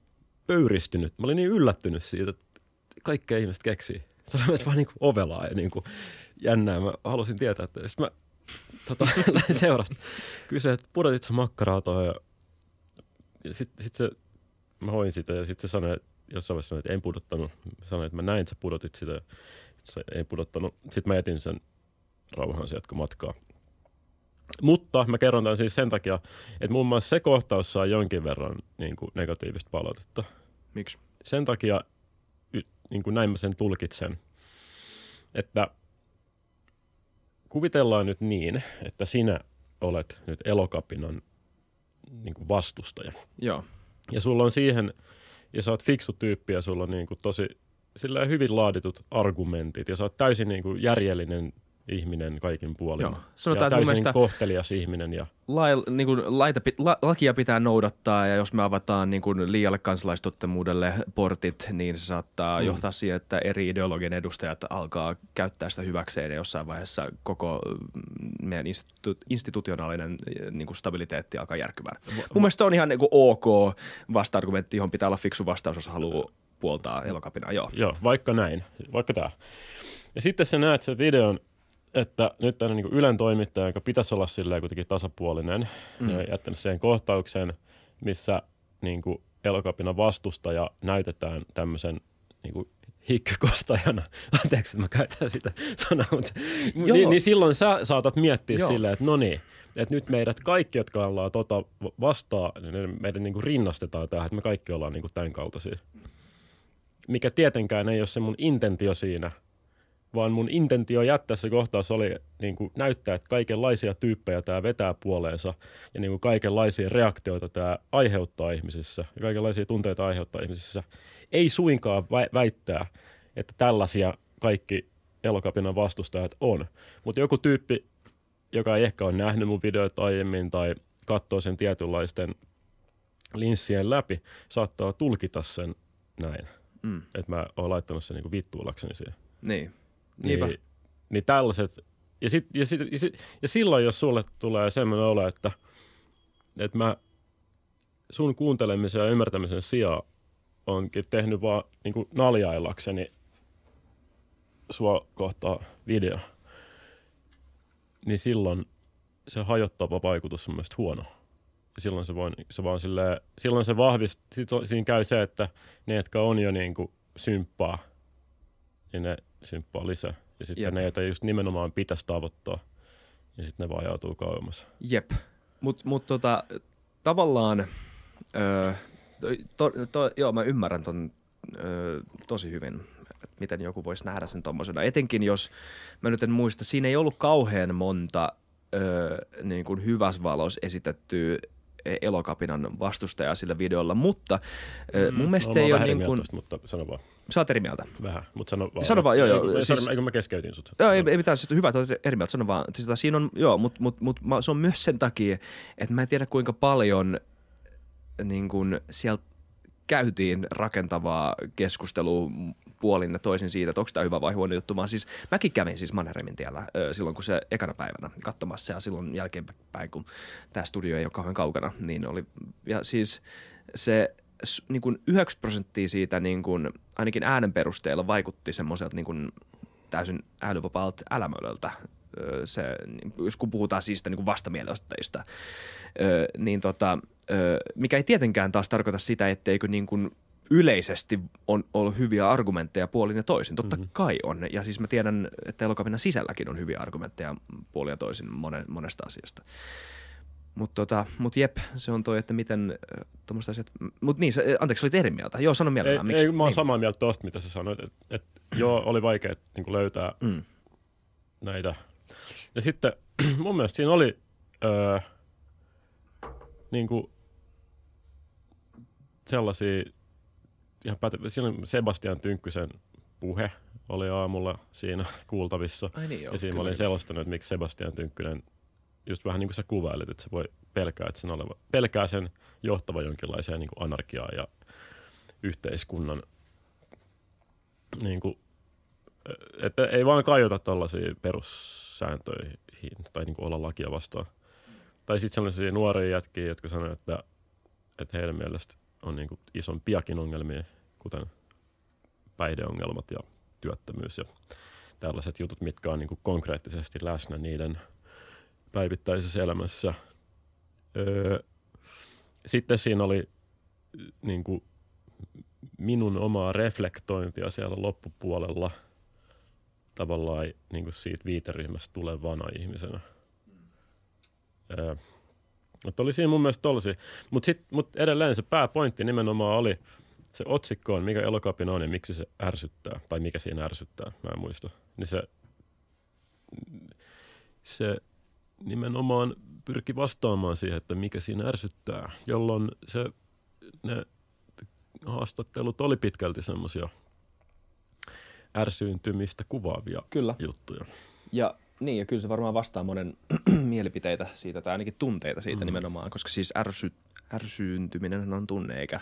pöyristynyt, mä olin niin yllättynyt siitä, että kaikkea ihmiset keksii. Se oli vaan niin kuin ovelaa ja niin kuin jännää. Mä halusin tietää, että sitten mä tota, lähdin seurasta. Kysyin, että pudotit sä makkaraa toi ja, ja sitten sit se, mä hoin sitä ja sitten se sanoi, jossain vaiheessa sanoi, että en pudottanut. Mä sanoin, että mä näin, että sä pudotit sitä. Se ei pudottanut. Sitten mä jätin sen rauhan se matkaa. Mutta mä kerron tämän siis sen takia, että muun muassa se kohtaus saa jonkin verran niin kuin negatiivista palautetta. Miksi? Sen takia, niin kuin näin mä sen tulkitsen, että kuvitellaan nyt niin, että sinä olet nyt elokapinan niin kuin vastustaja. Joo. Ja sulla on siihen, ja sä oot fiksu tyyppi ja sulla on niin kuin tosi sillä hyvin laaditut argumentit ja sä oot täysin niin kuin järjellinen ihminen kaikin puolin. Joo. Sanotaan, ja täysin mielestä kohtelias ihminen. Ja... Lai, niin kuin, laita, la, lakia pitää noudattaa ja jos me avataan niin kuin, liialle kansalaistottemuudelle portit, niin se saattaa mm. johtaa siihen, että eri ideologian edustajat alkaa käyttää sitä hyväkseen ja jossain vaiheessa koko mm, meidän institu- institutionaalinen niin kuin stabiliteetti alkaa järkymään. Mun mielestä on ihan niin kuin, ok vasta-argumentti, johon pitää olla fiksu vastaus, jos haluaa puoltaa elokapinaa. Joo. Joo, vaikka näin, vaikka tämä. Ja sitten sä näet sen videon, että nyt tämän niin Ylen toimittaja, joka pitäisi olla silleen kuitenkin tasapuolinen, mm. ja jättänyt siihen kohtaukseen, missä niin kuin elokapina vastustaja näytetään tämmöisen niin kuin hikkykostajana. Anteeksi, että mä käytän sitä sanaa, mutta niin, niin silloin sä saatat miettiä Joo. silleen, että no niin, että nyt meidät kaikki, jotka ollaan tota vastaan, niin meidän niin kuin rinnastetaan tähän, että me kaikki ollaan niin kuin tämän kaltaisia. Mikä tietenkään ei ole se mun intentio siinä – vaan mun intentio jättää se kohtaus oli niin kuin näyttää, että kaikenlaisia tyyppejä tämä vetää puoleensa ja niin kuin kaikenlaisia reaktioita tämä aiheuttaa ihmisissä ja kaikenlaisia tunteita aiheuttaa ihmisissä. Ei suinkaan väittää, että tällaisia kaikki elokapinan vastustajat on, mutta joku tyyppi, joka ei ehkä ole nähnyt mun videoita aiemmin tai katsoo sen tietynlaisten linssien läpi, saattaa tulkita sen näin. Mm. Että mä oon laittanut sen niin vittuulakseni siihen. Niin. Niinpä. Niin, niin tällaiset, ja, sit, ja, sit, ja, sit, ja silloin jos sulle tulee semmoinen olo, että, että mä sun kuuntelemisen ja ymmärtämisen sijaan onkin tehnyt vaan niin naljaillakseni sua kohtaa video, niin silloin se hajottava vaikutus on mielestäni huono. Ja silloin se, voi, se vaan silleen, silloin se vahvistaa, siinä käy se, että ne, jotka on jo niin kuin symppaa, niin ne symppaa lisää. Ja sitten Jep. ne, joita just nimenomaan pitäisi tavoittaa, niin sitten ne vaan joutuu kauemmas. Jep, mutta mut tota, tavallaan, öö, to, to, joo mä ymmärrän ton öö, tosi hyvin, että miten joku voisi nähdä sen tommosena. Etenkin jos, mä nyt en muista, siinä ei ollut kauhean monta öö, niin kuin hyvässä valossa esitettyä elokapinan vastustaja sillä videolla, mutta mm, mun mielestä no, ei ole niin kuin... mutta sano vaan. Sä oot eri mieltä. Vähän, mutta sano vaan. Sano vaan, joo, joo. Ei, siis, eikö mä keskeytin sut? Joo, ei, ei mitään, sit hyvä, että eri mieltä, sano vaan. Siis, siinä on, joo, mutta mut, mut, se on myös sen takia, että mä en tiedä kuinka paljon niin kun sieltä käytiin rakentavaa keskustelua puolin ja toisin siitä, että onko tämä hyvä vai huono juttu. Mä, siis, mäkin kävin siis Mannerheimin tiellä silloin, kun se ekana päivänä katsomassa ja silloin jälkeenpäin, kun tämä studio ei ole kauhean kaukana, niin oli, ja siis se niin kuin 9 prosenttia siitä niin kuin, ainakin äänen perusteella vaikutti semmoiselta niin kuin, täysin älyvapaalta älämölöltä. Se, jos kun puhutaan siis niin kuin vastamielenosoittajista, niin tota, mikä ei tietenkään taas tarkoita sitä, etteikö niin kuin yleisesti on ollut hyviä argumentteja puolin ja toisin. Totta mm-hmm. kai on. Ja siis mä tiedän, että elokapinan sisälläkin on hyviä argumentteja puolin ja toisin monesta asiasta. Mutta tota, mut jep, se on toi, että miten äh, tuommoista asiat... Mutta niin, se, anteeksi, olit eri mieltä. Joo, sano mielellään. Ei, ei mä oon niin. samaa mieltä tuosta, mitä sä sanoit. Että et, joo, oli vaikea niin löytää mm. näitä. Ja sitten mun mielestä siinä oli öö, niin kuin sellaisia ihan päte- Siinä Sebastian Tynkkysen puhe oli aamulla siinä kuultavissa. Ai niin, joo, ja siinä mä olin selostanut, että miksi Sebastian Tynkkynen just vähän niin kuin sä kuvailit, että se voi pelkää, että sen oleva, pelkää sen johtava jonkinlaiseen niin kuin anarkiaa ja yhteiskunnan niin kuin, että ei vaan kajota tällaisiin perussääntöihin tai niin kuin olla lakia vastaan. tai sitten sellaisia nuoria jätkiä, jotka sanoo, että, että heidän mielestä on niin kuin isompiakin ongelmia, kuten päihdeongelmat ja työttömyys ja tällaiset jutut, mitkä on niin kuin konkreettisesti läsnä niiden päivittäisessä elämässä. Öö, sitten siinä oli niin kuin minun omaa reflektointia siellä loppupuolella tavallaan niin kuin siitä viiteryhmästä tulevana ihmisenä. Öö, mutta oli siinä mun mielestä tollasia. Mutta mut edelleen se pääpointti nimenomaan oli, se otsikko on, mikä elokapina on ja miksi se ärsyttää, tai mikä siinä ärsyttää, mä en muista. Niin se, se nimenomaan pyrki vastaamaan siihen, että mikä siinä ärsyttää, jolloin se, ne haastattelut oli pitkälti semmoisia ärsyyntymistä kuvaavia Kyllä. juttuja. Ja niin, ja kyllä se varmaan vastaa monen mielipiteitä siitä, tai ainakin tunteita siitä mm. nimenomaan, koska siis ärsy, ärsyyntyminen on tunne eikä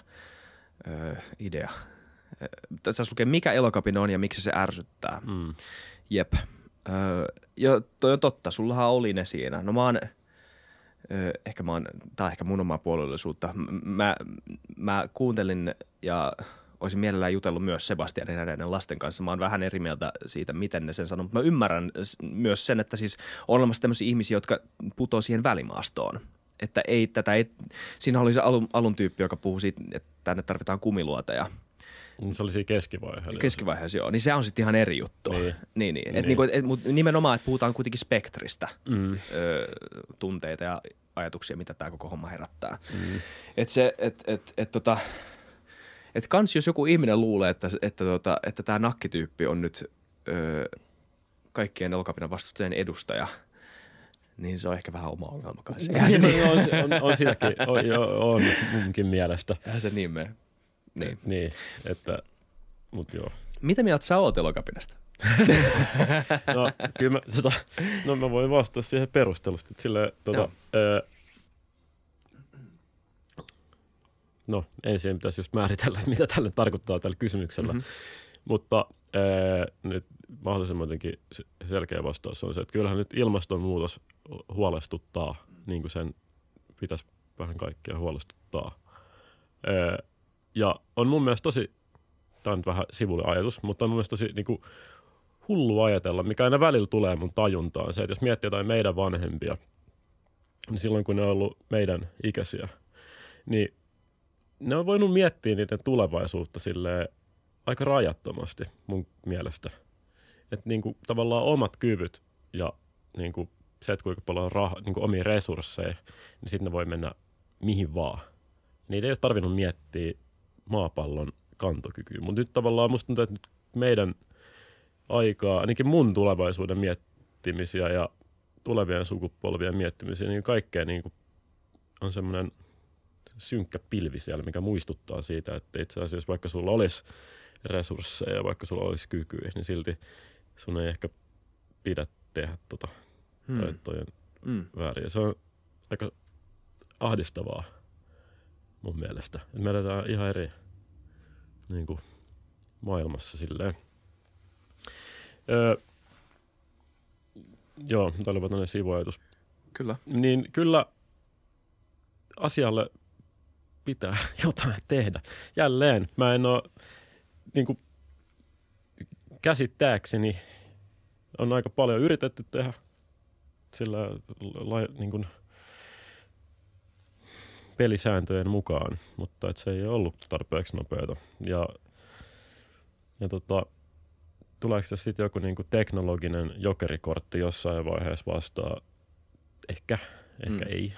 ö, idea. Tässä lukee, mikä elokapina on ja miksi se ärsyttää. Mm. Jep. Ö, ja toi on totta, sullahan oli ne siinä. No mä oon, ö, ehkä mä oon, tää on ehkä mun omaa puolellisuutta. Mä, mä kuuntelin ja olisin mielellään jutellut myös Sebastianin ja näiden lasten kanssa. Mä oon vähän eri mieltä siitä, miten ne sen sanoo, mutta mä ymmärrän myös sen, että siis on olemassa tämmöisiä ihmisiä, jotka putoaa siihen välimaastoon. Että ei tätä, ei, siinä oli se alun, alun tyyppi, joka puhui siitä, että tänne tarvitaan kumiluoteja. Niin se oli siinä keskivaiheessa. Keskivaiheessa, joo. Niin se on sitten ihan eri juttu. Niin. niin, niin. Et niin. Niinku, et, mutta nimenomaan, että puhutaan kuitenkin spektristä, mm. ö, tunteita ja ajatuksia, mitä tämä koko homma herättää. Mm. Että se, että et, et, tota, että kans jos joku ihminen luulee, että, että, tota, että tämä nakkityyppi on nyt öö, kaikkien elokapinan vastustajien edustaja, niin se on ehkä vähän oma ongelma kanssa. se niin, on, on, on sitäkin, on, jo, on munkin mielestä. Eihän se niin mene. Niin. niin, että, mut joo. Mitä mieltä sä oot elokapinasta? no, kyllä mä, tota, no mä voin vastata siihen perustelusti. Että sille, tota, öö, no ensin pitäisi just määritellä, että mitä tälle tarkoittaa tällä kysymyksellä. Mm-hmm. Mutta ää, nyt mahdollisimman jotenkin selkeä vastaus on se, että kyllähän nyt ilmastonmuutos huolestuttaa, niin kuin sen pitäisi vähän kaikkea huolestuttaa. Ää, ja on mun mielestä tosi, tämä on nyt vähän sivulle ajatus, mutta on mun mielestä tosi niin kuin, hullu ajatella, mikä aina välillä tulee mun tajuntaan, se, että jos miettii jotain meidän vanhempia, niin silloin kun ne on ollut meidän ikäisiä, niin ne on voinut miettiä niiden tulevaisuutta sille aika rajattomasti mun mielestä. Että niinku, tavallaan omat kyvyt ja niinku, se, että kuinka paljon on rah, niinku, omia resursseja, niin sitten ne voi mennä mihin vaan. Niitä ei ole tarvinnut miettiä maapallon kantokykyä. Mutta nyt tavallaan musta tuntuu, että nyt meidän aikaa, ainakin mun tulevaisuuden miettimisiä ja tulevien sukupolvien miettimisiä, niin kaikkea niin kuin on semmoinen – synkkä pilvi siellä, mikä muistuttaa siitä, että itse asiassa vaikka sulla olisi resursseja, vaikka sulla olisi kykyä, niin silti sun ei ehkä pidä tehdä tota, hmm. tai toi on hmm. väärin. Se on aika ahdistavaa mun mielestä. Et me eletään ihan eri niin kuin, maailmassa silleen. Öö, joo, tämä oli tämmöinen sivuajatus. Kyllä. Niin kyllä asialle pitää jotain tehdä. Jälleen, mä en ole niin kuin, käsittääkseni on aika paljon yritetty tehdä sillä la, niin kuin, pelisääntöjen mukaan, mutta et se ei ollut tarpeeksi nopeata. Ja, ja tota, tuleeko tässä sitten joku niin kuin teknologinen jokerikortti jossain vaiheessa vastaa? Ehkä, ehkä mm. ei.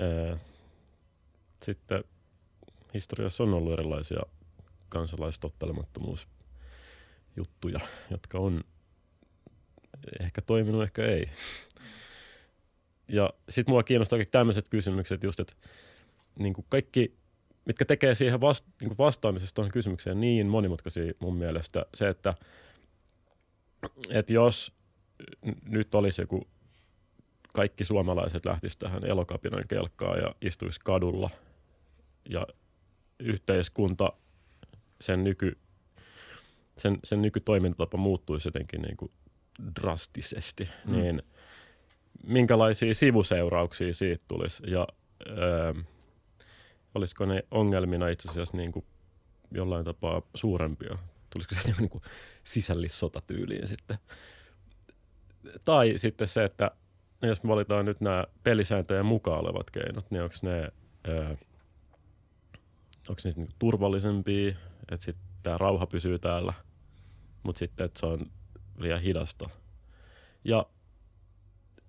Öö, sitten historiassa on ollut erilaisia kansalaistottelemattomuusjuttuja, jotka on ehkä toiminut, ehkä ei. Ja sitten mua kiinnostaa tämmöiset kysymykset just, että niin kaikki, mitkä tekee siihen vasta, niin vastaamisesta tuohon kysymykseen niin monimutkaisia mun mielestä. Se, että, että jos nyt olisi joku kaikki suomalaiset lähtisivät tähän elokapinan kelkkaan ja istuisi kadulla ja yhteiskunta, sen, nyky, sen, sen nykytoimintatapa muuttuisi jotenkin niin kuin drastisesti, mm. niin minkälaisia sivuseurauksia siitä tulisi ja öö, olisiko ne ongelmina itse asiassa niin kuin jollain tapaa suurempia. Tulisiko se niin kuin sisällissotatyyliin sitten. Tai sitten se, että jos me valitaan nyt nämä pelisääntöjen mukaan olevat keinot, niin onko ne, öö, onko ne niin turvallisempia, että sitten tämä rauha pysyy täällä, mutta sitten, että se on liian hidasta. Ja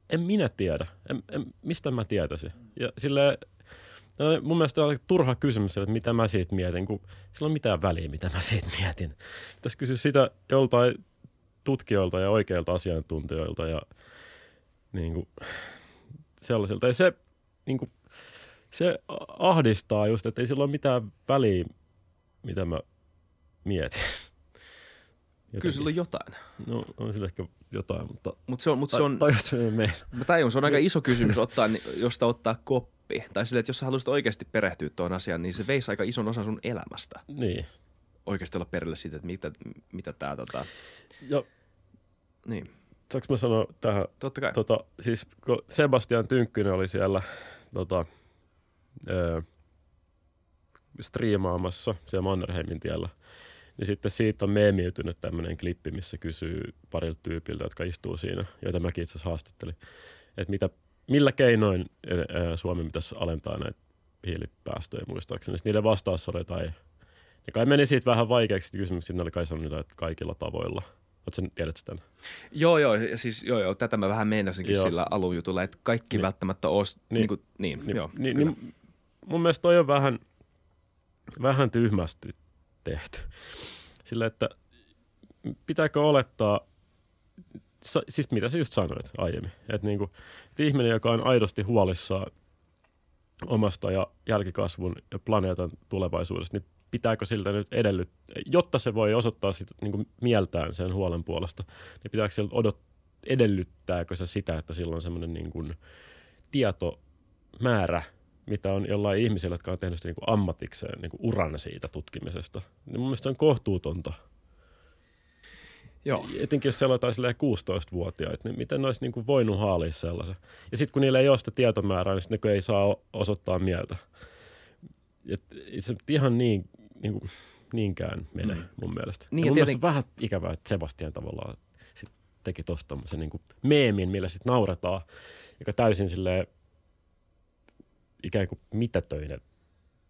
en minä tiedä. En, en, mistä mä tietäisin? Ja sille, no, mun mielestä on turha kysymys, että mitä mä siitä mietin, kun sillä on mitään väliä, mitä mä siitä mietin. Tässä kysyä sitä joltain tutkijoilta ja oikeilta asiantuntijoilta ja niin kuin, sellaisilta. Ja se, niin kuin, se ahdistaa just, että ei sillä ole mitään väliä, mitä mä mietin. Jotenkin. Kyllä sillä on jotain. No on sillä ehkä jotain, mutta... Mut se on, mut se on, tai, se. Mä tajun, se on aika iso kysymys, ottaa, josta ottaa koppi. Tai sille, että jos sä haluaisit oikeasti perehtyä tuon asiaan, niin se veisi aika ison osan sun elämästä. Niin. Oikeasti olla perille siitä, että mitä, mitä tää tota... Ja, niin. Saanko mä sanoa tähän? Totta kai. Tota, siis kun Sebastian Tynkkynen oli siellä tota, ö, striimaamassa siellä Mannerheimin tiellä – niin sitten siitä on meemiytynyt tämmöinen klippi, missä kysyy parilta tyypiltä, jotka istuu siinä, joita mäkin itse asiassa haastattelin, että mitä, millä keinoin Suomi pitäisi alentaa näitä hiilipäästöjä muistaakseni. Sitten niiden vastaus oli tai ne kai meni siitä vähän vaikeaksi kysymyksiä, ne oli kai sanonut, että kaikilla tavoilla. Oletko tiedät sitä? Joo, joo, siis joo, joo, tätä mä vähän meinasinkin joo. sillä alunjutulla, että kaikki niin. välttämättä olisi, niin, niin, kuin, niin, niin, joo, niin, niin, mun mielestä toi on vähän, vähän tyhmästi tehty. Sillä, että pitääkö olettaa, siis mitä sä just sanoit aiemmin, että, niin kuin, että ihminen, joka on aidosti huolissaan omasta ja jälkikasvun ja planeetan tulevaisuudesta, niin pitääkö siltä nyt edellyttää, jotta se voi osoittaa sit, niin kuin mieltään sen huolen puolesta, niin pitääkö siltä odot, edellyttääkö se sitä, että sillä on semmoinen niin kuin tietomäärä – mitä on jollain ihmisellä, jotka on tehnyt sitä niin kuin ammatikseen niin kuin uran siitä tutkimisesta. Niin mun mielestä se on kohtuutonta. Joo. Etenkin jos siellä on 16-vuotiaita, niin miten ne olisi niin kuin voinut haalia sellaisen. Ja sitten kun niillä ei ole sitä tietomäärää, niin sitten ne ei saa osoittaa mieltä. Et se ihan niin, niin kuin, niinkään mene mm. mun mielestä. Niin, ja mun tieten... mielestä vähän ikävää, että Sebastian tavallaan sit teki tuosta niin meemin, millä sitten nauretaan, joka täysin silleen ikään kuin mitätöinen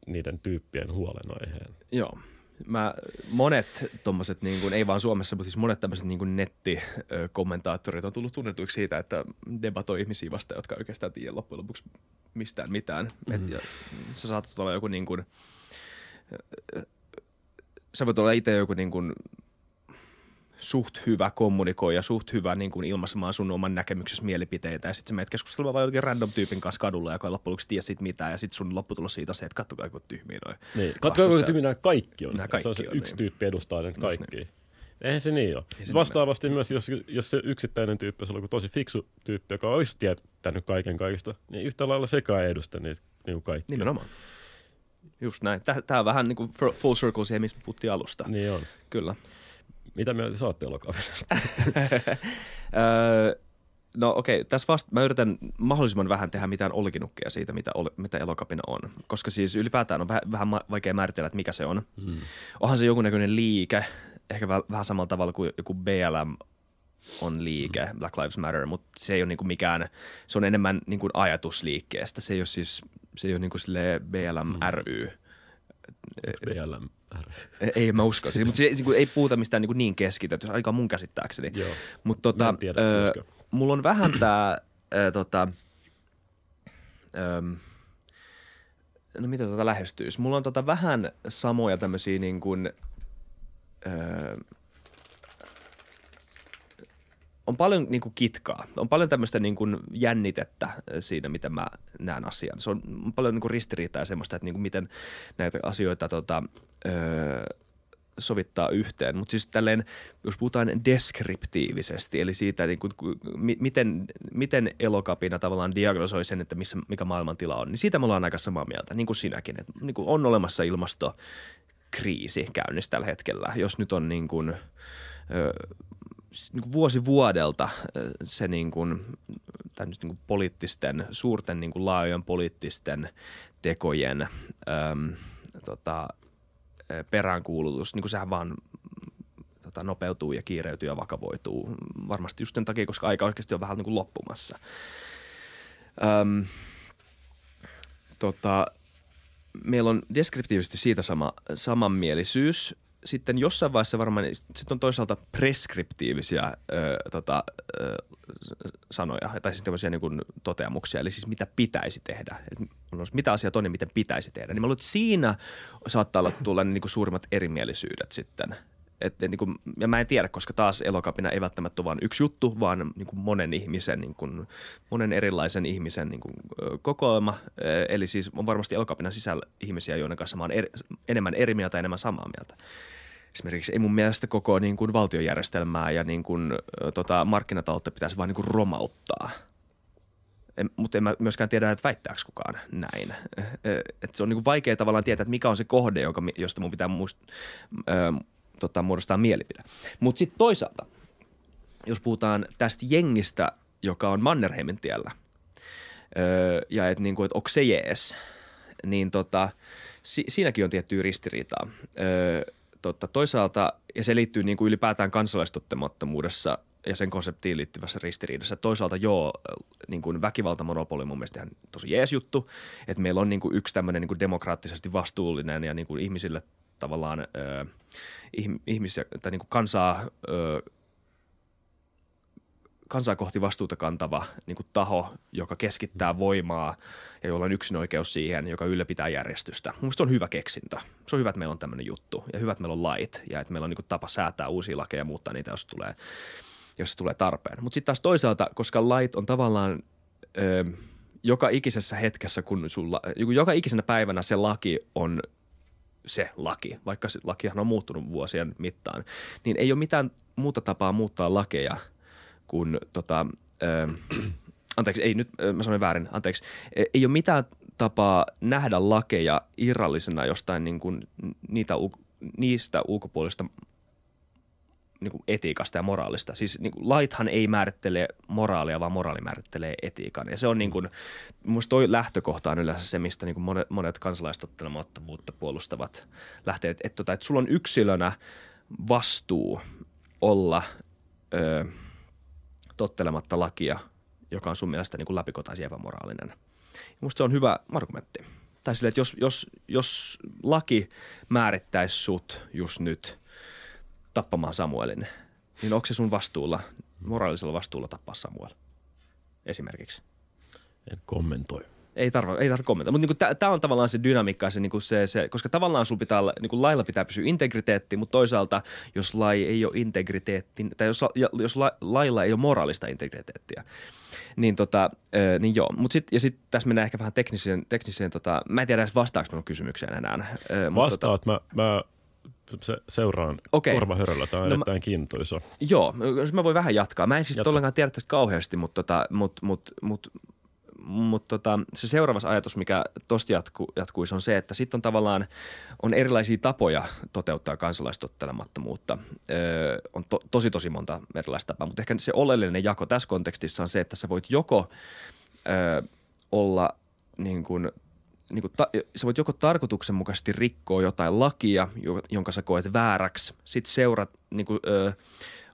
niiden tyyppien huolenaiheen. Joo. Mä, monet tommoset, niin kuin, ei vaan Suomessa, mutta siis monet tämmöiset niin nettikommentaattorit on tullut tunnetuiksi siitä, että debatoi ihmisiä vasta, jotka oikeastaan tiedä loppujen lopuksi mistään mitään. Mm-hmm. Et, ja, sä saatat olla joku niin kuin, sä voit olla itse joku niin kuin suht hyvä kommunikoija, suht hyvä niin kuin ilmaisemaan sun oman näkemyksessä mielipiteitä ja sitten sä menet keskustelemaan vain jokin random tyypin kanssa kadulla, joka ei loppujen lopuksi tiedä siitä mitään ja sitten sun lopputulos siitä se, että kattokaa joku tyhmiä noin. Niin, kattokaa joku tyhmiä nämä kaikki on. Nämä kaikki se on se on, yksi niin. tyyppi edustaa ne kaikki. niin. Eihän se niin ole. se Vastaavasti myös, jos, jos se yksittäinen tyyppi on tosi fiksu tyyppi, joka olisi tietänyt kaiken kaikista, niin yhtä lailla sekaan edusta niitä niin kaikki. Nimenomaan. Just näin. Tämä on vähän niin kuin full circle siihen, missä puhuttiin alusta. Niin on. Kyllä. Mitä mieltä saatte elokapinasta? no okei, okay, tässä vasta mä yritän mahdollisimman vähän tehdä mitään olkinukkeja siitä, mitä, ol, mitä elokapina on. Koska siis ylipäätään on vähän, vähän vaikea määritellä, että mikä se on. Hmm. Onhan se jonkunnäköinen liike, ehkä vähän samalla tavalla kuin joku BLM on liike, hmm. Black Lives Matter, mutta se ei ole niinku mikään, se on enemmän niinku ajatusliikkeestä. Se ei ole siis, se ei ole niinku BLM hmm. ry. BLM ei, mä usko. Siis, mutta se, ei puhuta mistään niin, niin keskitetty, aika mun käsittääkseni. Mutta tota, tiedä, ö, mulla on vähän tää, ö, tota, ö, no mitä tota lähestyisi? Mulla on tota vähän samoja tämmöisiä niin kuin, ö, on paljon niin kuin kitkaa. On paljon tämmöistä niin kuin jännitettä siinä, miten mä näen asian. Se on paljon niin kuin ristiriitaa ja semmoista, että niin kuin miten näitä asioita tota, öö, sovittaa yhteen. Mutta siis tälleen, jos puhutaan deskriptiivisesti, eli siitä, niin kuin, miten, miten elokapina tavallaan diagnosoi sen, että missä, mikä maailmantila on, niin siitä me ollaan aika samaa mieltä, niin kuin sinäkin. Että niin kuin on olemassa ilmastokriisi käynnissä tällä hetkellä. Jos nyt on niin kuin, öö, niin kuin vuosi vuodelta se niin kuin, niin kuin poliittisten, suurten niin kuin laajojen poliittisten tekojen äm, tota, peräänkuulutus, niin kuin sehän vaan tota, nopeutuu ja kiireytyy ja vakavoituu. Varmasti just sen takia, koska aika oikeasti on vähän niin kuin loppumassa. Öm, tota, meillä on deskriptiivisesti siitä sama, samanmielisyys. Sitten jossain vaiheessa varmaan, sitten on toisaalta preskriptiivisia ö, tota, ö, sanoja, tai siis tämmöisiä niin toteamuksia, eli siis mitä pitäisi tehdä. Et mitä asiat on ja miten pitäisi tehdä. Niin mä luulen, että siinä saattaa olla tulla niin kuin suurimmat erimielisyydet sitten – et, et, niin kuin, ja mä en tiedä, koska taas elokapina ei välttämättä ole vain yksi juttu, vaan niin kuin monen ihmisen, niin kuin, monen erilaisen ihmisen niin kuin, kokoelma. Eli siis on varmasti elokapinan sisällä ihmisiä, joiden kanssa mä oon eri, enemmän eri mieltä enemmän samaa mieltä. Esimerkiksi ei mun mielestä koko niin kuin, valtiojärjestelmää ja niin kuin, tota, markkinataloutta pitäisi vaan niin kuin, romauttaa – en, mutta en mä myöskään tiedä, että väittääkö kukaan näin. Et se on niin vaikea tavallaan tietää, että mikä on se kohde, joka, josta mun pitää muist, tota, muodostaa mielipide. Mutta sitten toisaalta, jos puhutaan tästä jengistä, joka on Mannerheimin tiellä, öö, ja että niinku, et onko se jees, niin tota, si- siinäkin on tiettyä ristiriitaa. Öö, tota, toisaalta, ja se liittyy niin kuin ylipäätään kansalaistottamattomuudessa ja sen konseptiin liittyvässä ristiriidassa. Toisaalta joo, niin kuin väkivaltamonopoli on mun mielestä ihan tosi jees juttu, että meillä on niin kuin yksi tämmöinen niin kuin demokraattisesti vastuullinen ja niin kuin ihmisille tavallaan ö, ihmisiä tai niin kuin kansaa, ö, kansaa kohti vastuuta kantava niin kuin taho, joka keskittää voimaa ja jolla on yksin oikeus siihen, joka ylläpitää järjestystä. Mun on hyvä keksintö. Se on hyvä, että meillä on tämmöinen juttu ja hyvä, että meillä on lait ja että meillä on niin kuin tapa säätää uusia lakeja ja muuttaa niitä, jos tulee, jos se tulee tarpeen. Mutta sitten taas toisaalta, koska lait on tavallaan ö, joka ikisessä hetkessä, kun sulla, joka ikisenä päivänä se laki on se laki, vaikka se lakihan on muuttunut vuosien mittaan, niin ei ole mitään muuta tapaa muuttaa lakeja kuin tota, äh, anteeksi, ei nyt, mä sanoin väärin, anteeksi, e, ei ole mitään tapaa nähdä lakeja irrallisena jostain niin kuin niitä, niistä ulkopuolista niin kuin etiikasta ja moraalista. Siis niin kuin laithan ei määrittele moraalia, vaan moraali määrittelee etiikan. Ja se on niin kuin, mun toi lähtökohta on yleensä se, mistä niin kuin monet, monet kansalaistottelemattomuutta puolustavat lähteet. Että, tota, että sulla on yksilönä vastuu olla ö, tottelematta lakia, joka on sun mielestä niin kuin läpikotaisin epämoraalinen. Ja musta se on hyvä argumentti. Tai sille, että jos, jos, jos laki määrittäisi sut just nyt – tappamaan Samuelin, niin onko se sun vastuulla, moraalisella vastuulla tappaa Samuel esimerkiksi? En kommentoi. Ei tarvitse ei tarvi kommentoida, mutta niinku tämä on tavallaan se dynamiikka, se, niinku se, se, koska tavallaan sulla pitää, niinku lailla pitää pysyä integriteetti, mutta toisaalta jos lai ei ole integriteetti, tai jos, jos la, lailla ei ole moraalista integriteettiä, niin, tota, niin joo. Mut sit, ja sitten tässä mennään ehkä vähän tekniseen, tekniseen tota, mä en tiedä edes vastaako minun kysymykseen enää. Vastaat, tota, mä, mä se, seuraan okay. korvahöröllä. Tämä on no erittäin mä, kiintoisa. Joo, jos mä voin vähän jatkaa. Mä en siis ollenkaan tiedä tästä kauheasti, mutta tota, mut, mut, mut, mut, tota, se seuraava ajatus, mikä tosta jatku, jatkuisi, on se, että sitten on tavallaan on erilaisia tapoja toteuttaa kansalaistottelemattomuutta. Öö, on to, tosi tosi monta erilaista tapaa, mutta ehkä se oleellinen jako tässä kontekstissa on se, että sä voit joko öö, olla niin kuin niin kuin ta, sä voit joko tarkoituksenmukaisesti rikkoa jotain lakia, jonka sä koet vääräksi, sit seurat, niin kuin, ö,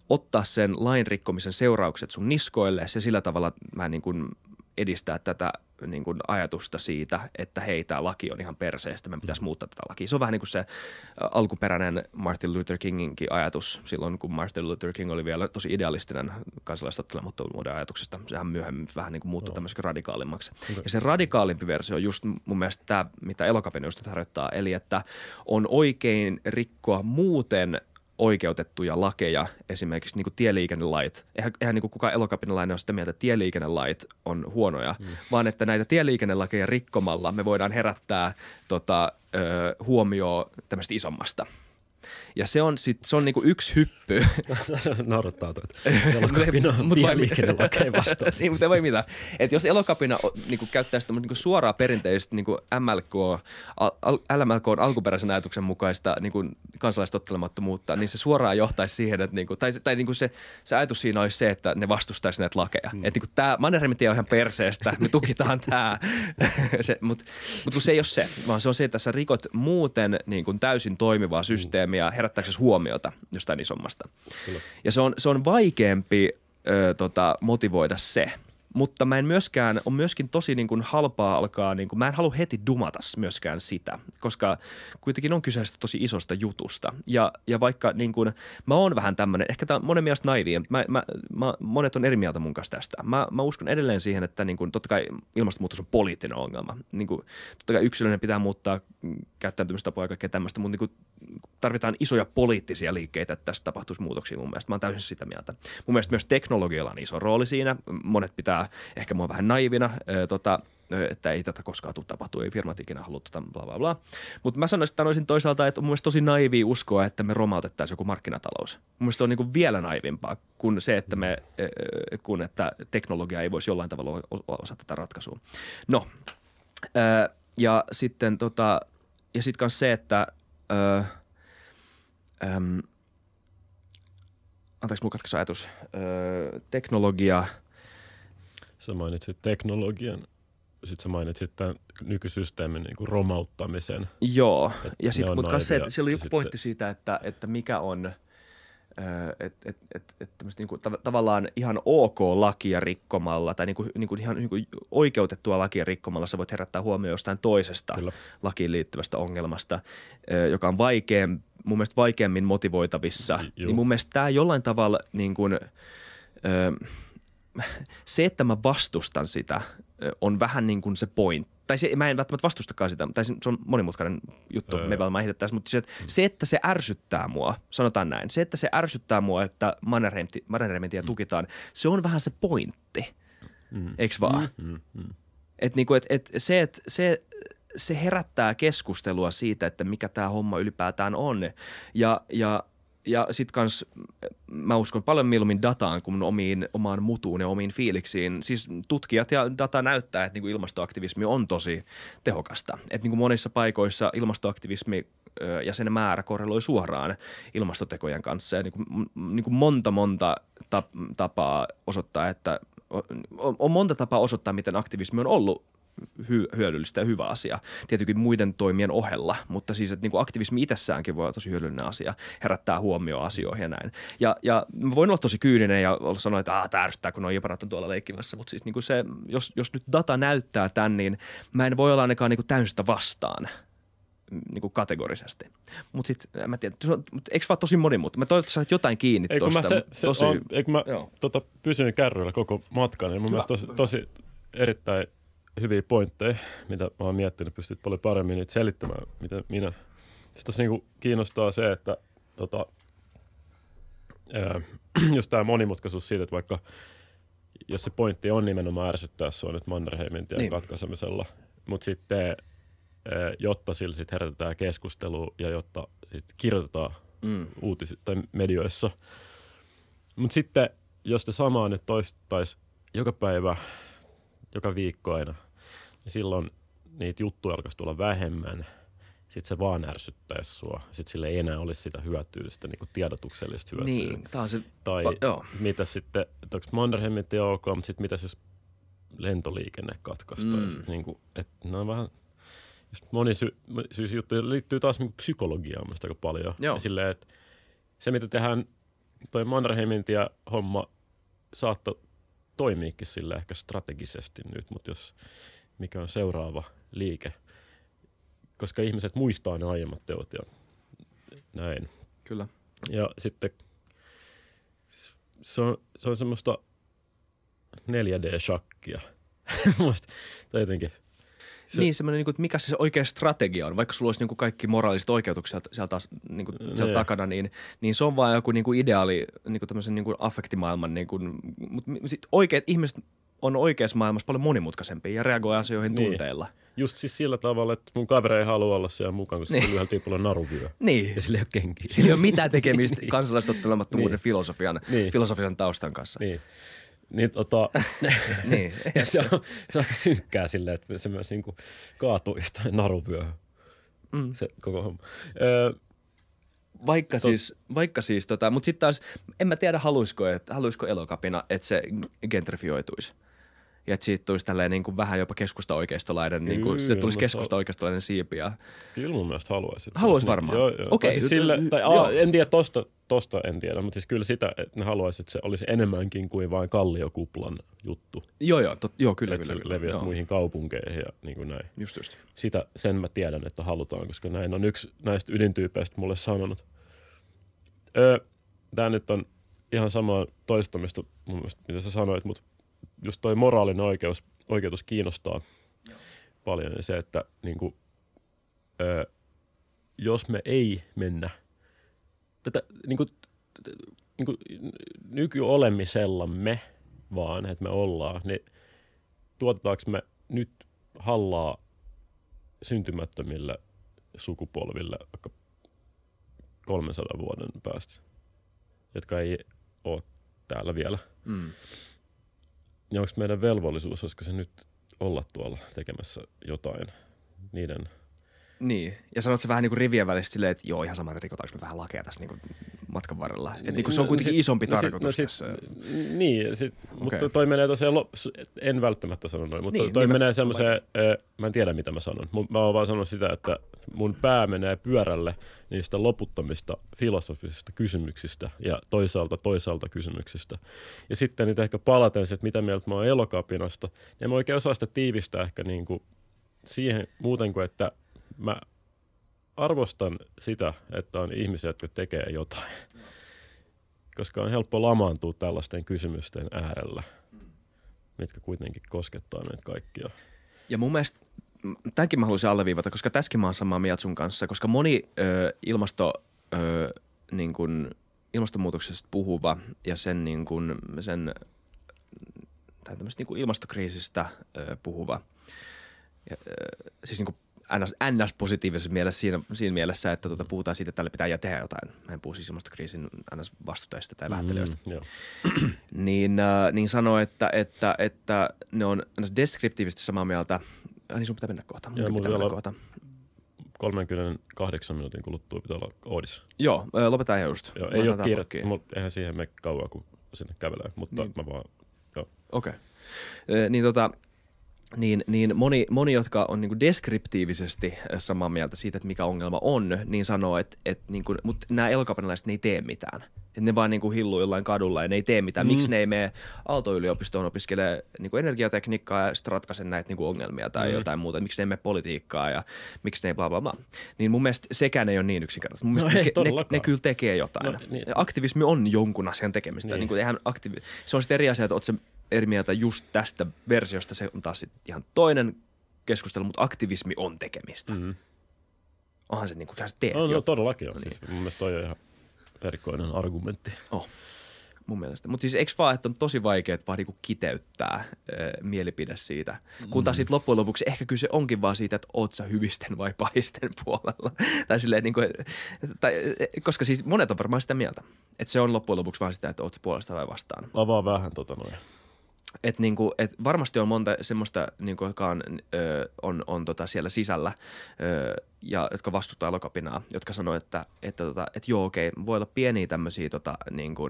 ottaa sen lain rikkomisen seuraukset sun niskoille ja sillä tavalla mä niin kuin edistää tätä niin kuin ajatusta siitä, että hei, tämä laki on ihan perseestä, meidän pitäisi muuttaa tätä lakia. Se on vähän niin kuin se alkuperäinen Martin Luther Kinginkin ajatus silloin, kun Martin Luther King oli vielä tosi idealistinen kansalaistottelemattomuuden ajatuksesta. Sehän myöhemmin vähän niin kuin muuttui no. tämmöiseksi radikaalimmaksi. Okay. Ja se radikaalimpi versio on just mun mielestä tämä, mitä elokapin just harjoittaa, eli että on oikein rikkoa muuten oikeutettuja lakeja, esimerkiksi niin kuin tieliikennelait. Eihän, eihän niin kuin kukaan elokapinalainen ole sitä mieltä, että tieliikennelait on huonoja, mm. vaan että näitä tieliikennelakeja rikkomalla me voidaan herättää tota, ö, huomioon tämmöistä isommasta. Ja se on, sit, se on niinku yksi hyppy. Naurattaa toi. Elokapina on Mut vai- tieliikenne lakeen vastaan. niin, mutta ei voi mitään. Et jos elokapina niinku, käyttää sitä niinku, suoraa perinteistä niinku MLK, al, LMLK on alkuperäisen ajatuksen mukaista niinku, kansalaistottelemattomuutta, niin se suoraan johtaisi siihen, että niinku, tai, tai niinku se, se ajatus siinä olisi se, että ne vastustaisi näitä lakeja. Mm. Että niinku, tämä Mannerheimin tie on ihan perseestä, me tukitaan tämä. Mutta mut kun se ei ole se, vaan se on se, että sä rikot muuten niinku, täysin toimivaa systeemiä herättääksesi huomiota jostain isommasta. Kyllä. Ja se on, se on vaikeampi ö, tota, motivoida se. Mutta mä en myöskään, on myöskin tosi niin kuin halpaa alkaa, niin kuin, mä en halua heti dumata myöskään sitä, koska kuitenkin on kyseessä tosi isosta jutusta. Ja, ja vaikka niin kuin, mä oon vähän tämmöinen, ehkä tämä on monen mielestä naivi, mä, mä, mä, monet on eri mieltä mun kanssa tästä. Mä, mä uskon edelleen siihen, että niin kuin, totta kai ilmastonmuutos on poliittinen ongelma. Niin kuin, totta kai yksilöinen pitää muuttaa käyttäytymistapoja ja kaikkea tämmöistä, mutta niin kuin, tarvitaan isoja poliittisia liikkeitä, että tässä tapahtuisi muutoksia mun mielestä. Mä oon täysin sitä mieltä. Mun mielestä myös teknologialla on iso rooli siinä. Monet pitää ehkä mua vähän naivina, ö, tota, että ei tätä koskaan tule tapahtua, ei firmat ikinä halua tätä, bla bla bla. Mutta mä sanoisin, sanoisin toisaalta, että on mun mielestä tosi naivi uskoa, että me romautettaisiin joku markkinatalous. Mun mielestä on niin vielä naivimpaa kuin se, että me, kun että teknologia ei voisi jollain tavalla osa tätä ratkaisua. No, ja sitten tota, ja sitten se, että Öm, anteeksi, mulla katkesi ajatus. Öö, teknologia. Sä mainitsit teknologian, sitten sä mainitsit tämän nykysysteemin niin kuin romauttamisen. Joo. Et Ja sitten, mutta se, että siellä oli joku sitten- pointti siitä, että, että mikä on, että et, et, et, niinku, tav- tavallaan ihan ok lakia rikkomalla tai niinku, niinku ihan niinku oikeutettua lakia rikkomalla sä voit herättää huomioon jostain toisesta Kyllä. lakiin liittyvästä ongelmasta, ö, joka on vaikeam, mun mielestä vaikeammin motivoitavissa. J-. Niin mun mielestä tämä jollain tavalla niin kuin, ö, se, että mä vastustan sitä, on vähän niin kuin se point. Tai se, mä en välttämättä vastustakaan sitä, tai se se on monimutkainen juttu, Öö. me varmaan ehdettäisiin, mutta se, että, se, että se ärsyttää mua, sanotaan näin, se, että se ärsyttää mua, että Mannerheim, Mannerheimin tie tukitaan, se on vähän se pointti, Mm. eikö vaan? Mm, mm. Et niinku, et, et se, et se, se herättää keskustelua siitä, että mikä tämä homma ylipäätään on. Ja, ja, ja sitten kans mä uskon paljon mieluummin dataan kuin omiin, omaan mutuun ja omiin fiiliksiin. Siis tutkijat ja data näyttää, että niinku ilmastoaktivismi on tosi tehokasta. Että niinku monissa paikoissa ilmastoaktivismi ja sen määrä korreloi suoraan ilmastotekojen kanssa. Ja niinku, niinku monta monta tap- tapaa osoittaa, että on monta tapaa osoittaa, miten aktivismi on ollut hy- hyödyllistä ja hyvä asia. Tietenkin muiden toimien ohella, mutta siis että niin kuin aktivismi itsessäänkin voi olla tosi hyödyllinen asia, herättää huomioon asioihin ja näin. Ja, ja mä voin olla tosi kyyninen ja olla sanoa, että ah, tämä ärsyttää, kun on jeparat on tuolla leikkimässä, mutta siis niin kuin se, jos, jos nyt data näyttää tämän, niin mä en voi olla ainakaan niin kuin täysin sitä vastaan niin kuin kategorisesti. Mutta sitten, mä tiedän, se on, mutta eikö vaan tosi monimutkainen? Mä toivottavasti sait jotain kiinni Eikö tuosta. mä, se, se tosi, on, eikö mä Joo. tota, pysyin kärryillä koko matkan, niin mun mielestä tosi, tosi erittäin hyviä pointteja, mitä mä oon miettinyt, pystyt paljon paremmin niitä selittämään, mitä minä. Sitten tässä niinku kiinnostaa se, että tota, ää, just tämä monimutkaisuus siitä, että vaikka jos se pointti on nimenomaan ärsyttää sua nyt Mannerheimin tien Niin. katkaisemisella, mutta sitten ää, jotta sillä sit herätetään keskustelua ja jotta sit kirjoitetaan mm, uutis- tai medioissa. Mutta sitten, jos te samaa nyt toistaisi joka päivä, joka viikko aina, niin silloin niitä juttuja alkaisi tulla vähemmän. Sitten se vaan ärsyttäisi sua. Sitten sille ei enää olisi sitä hyötyä, sitä niinku tiedotuksellista hyötyä. niin, tämä on se, Tai va- joo. mitä sitten, että onko Mannerheimin tie ok, mutta sitten mitä jos lentoliikenne katkaistaan. Mm. Niin kuin, että ne on vähän just monisyisiä juttuja liittyy taas niin psykologiaan aika paljon. Joo. Ja silleen, että se mitä tehdään, toi Mannerheimin tie homma saattoi toimiikin sille ehkä strategisesti nyt, mutta jos mikä on seuraava liike, koska ihmiset muistaa ne aiemmat teot ja näin. Kyllä. Ja sitten se on, se on semmoista 4D-shakkia. Musta, tai jotenkin. Se- niin, semmoinen, niin että mikä se oikea strategia on, vaikka sulla olisi niin kuin kaikki moraaliset oikeutukset sieltä, sieltä, taas, niin kuin, sieltä takana, niin, niin se on vaan joku niin kuin ideaali niin kuin tämmöisen niin kuin affektimaailman, niin kuin, mutta sit oikeat ihmiset on oikeassa maailmassa paljon monimutkaisempia ja reagoi asioihin Niin. tunteilla. Just siis sillä tavalla, että mun kaveri ei halua olla siellä mukaan, koska Niin. niin. sillä yhdellä tyypillä on naruvyö. Niin. Ja sillä ei ole kenkiä. Sillä ei ole mitään tekemistä kansalaistottelemattomuuden Niin. filosofian, Niin. filosofian taustan kanssa. Niin. Niin, tota, niin. ja se, on, se on synkkää silleen, että se myös niinku kaatuu jostain naruvyöhön. Mm. Se koko homma. Öö, Vaikka siis, vaikka siis tota, mutta sitten taas en mä tiedä haluisiko, että, haluisiko elokapina, että se gentrifioituisi. Ja että siitä tulisi tälleen niin kuin vähän jopa keskusta-oikeistolainen, niin kuin, Kyllä, siitä tulisi keskusta-oikeistolainen siipi. Ja, Kyllä mun mielestä haluaisit. Haluais Siis varmaan. Joo, joo. Okei, Tai siis sille, tai, joo. en tiedä tosta, tosta en tiedä, mutta siis kyllä sitä, että ne haluaisivat, että se olisi enemmänkin kuin vain kalliokuplan juttu. joo, joo, tot, joo, kyllä, että kyllä. se kyllä. joo. muihin kaupunkeihin ja niin kuin näin. Just just. Sitä, sen mä tiedän, että halutaan, koska näin on yksi näistä ydintyypeistä mulle sanonut. Öö, Tämä nyt on ihan samaa toistamista mun mielestä, mitä sä sanoit, mutta just toi moraalinen oikeus, oikeutus kiinnostaa paljon. Ja se, että niin kuin, öö, jos me ei mennä tätä niin kuin, niin kuin nykyolemisella vaan, että me ollaan, niin tuotetaanko me nyt hallaa syntymättömille sukupolville vaikka 300 vuoden päästä, jotka ei ole täällä vielä. Mm. Ja onko meidän velvollisuus, olisiko se nyt olla tuolla tekemässä jotain niiden Niin, ja sanot se vähän niin kuin rivien välistä silleen, että joo, ihan sama, että rikotaanko me vähän lakeja tässä niin kuin matkan varrella. Et niin kuin se on kuitenkin sit- isompi no tarkoitus sit, tässä. Niin, sit, okay. mutta toi menee tosiaan, lo, s- en välttämättä sano noin, mutta Niin, niin, toi niin mä- menee semmoiseen, mä en tiedä mitä mä sanon, mä oon vaan sanonut sitä, että mun pää menee pyörälle niistä loputtomista filosofisista kysymyksistä ja toisaalta toisaalta kysymyksistä. Ja sitten nyt ehkä palaten että mitä mieltä mä oon elokapinasta, niin en mä oikein osaa sitä tiivistää ehkä niin kuin siihen muuten kuin, että mä arvostan sitä, että on ihmisiä, jotka tekee jotain. Koska on helppo lamaantua tällaisten kysymysten äärellä, mitkä kuitenkin koskettaa meitä kaikkia. Ja mun mielestä tämänkin mä haluaisin alleviivata, koska tässäkin mä oon samaa mieltä sun kanssa, koska moni ö, ilmasto, ö, niin kun, ilmastonmuutoksesta puhuva ja sen, niin kun, sen tai niin ilmastokriisistä ö, puhuva, ja, ö, siis niin kuin NS-positiivisessa mielessä siinä, siinä mielessä, että tuota, puhutaan siitä, että tälle pitää tehdä jotain. Mä en puhu siis ilmastokriisin NS-vastustajista tai vähättelijöistä Mm, niin, äh, niin sanoi, että, että, että ne on deskriptiivisesti samaa mieltä. Äh, niin sun pitää mennä kohta. Mulla pitää mennä kohta. 38 minuutin kuluttua pitää olla Oodissa. Joo, äh, lopetaan ihan just. Joo, ei ole kiire, eihän siihen mene kauan, kun sinne kävelee, mutta Niin. niin. mä vaan, joo. Okei. Okay. Niin tota, niin, niin moni, moni, jotka on niin deskriptiivisesti samaa mieltä siitä, että mikä ongelma on, niin sanoo, että, että niin kuin, mutta nämä elokapanalaiset ne ei tee mitään. Että ne vaan niin kuin hilluu jollain kadulla ja ne ei tee mitään. Mm. Miksi ne ei mene Aalto-yliopistoon opiskelee niin kuin energiatekniikkaa ja sitten ratkaise näitä niin kuin ongelmia tai mm. Jotain muuta. Miksi ne ei mene politiikkaa ja miksi ne ei bla bla bla. Niin mun mielestä sekään ei ole niin yksinkertaista. Mun No mielestä ei ne, ne, ne, kyllä tekee jotain. No, niin. Aktivismi on jonkun asian tekemistä. Niin. Niin. Niin kuin, eihän aktivi- se on sitten eri asia, että oot se eri mieltä just tästä versiosta. Se on taas ihan toinen keskustelu, mutta aktivismi on tekemistä. Mm. Mm. Onhan se niin kuin, sä teet No, jo, no, todellakin on. No No, niin. siis mun mielestä toi on ihan erikoinen argumentti. mun mielestä. Mutta siis eikö vaan, että on tosi vaikea vaan niinku kiteyttää äh, mielipide siitä. Kun taas sitten loppujen lopuksi ehkä kyse onkin vaan siitä, että oot sä hyvisten vai pahisten puolella. tai silleen niinku, tai, koska siis monet on varmaan sitä mieltä, että se on loppujen lopuksi vaan sitä, että oot sä puolesta vai vastaan. Avaa vähän tota noin. Et niinku, et varmasti on monta semmoista, niinku, jotka on, ö, on, on tota siellä sisällä ö, ja jotka vastustaa elokapinaa, jotka sanoo, että, että, tota, että joo okei, voi olla pieniä tämmöisiä tota, niinku,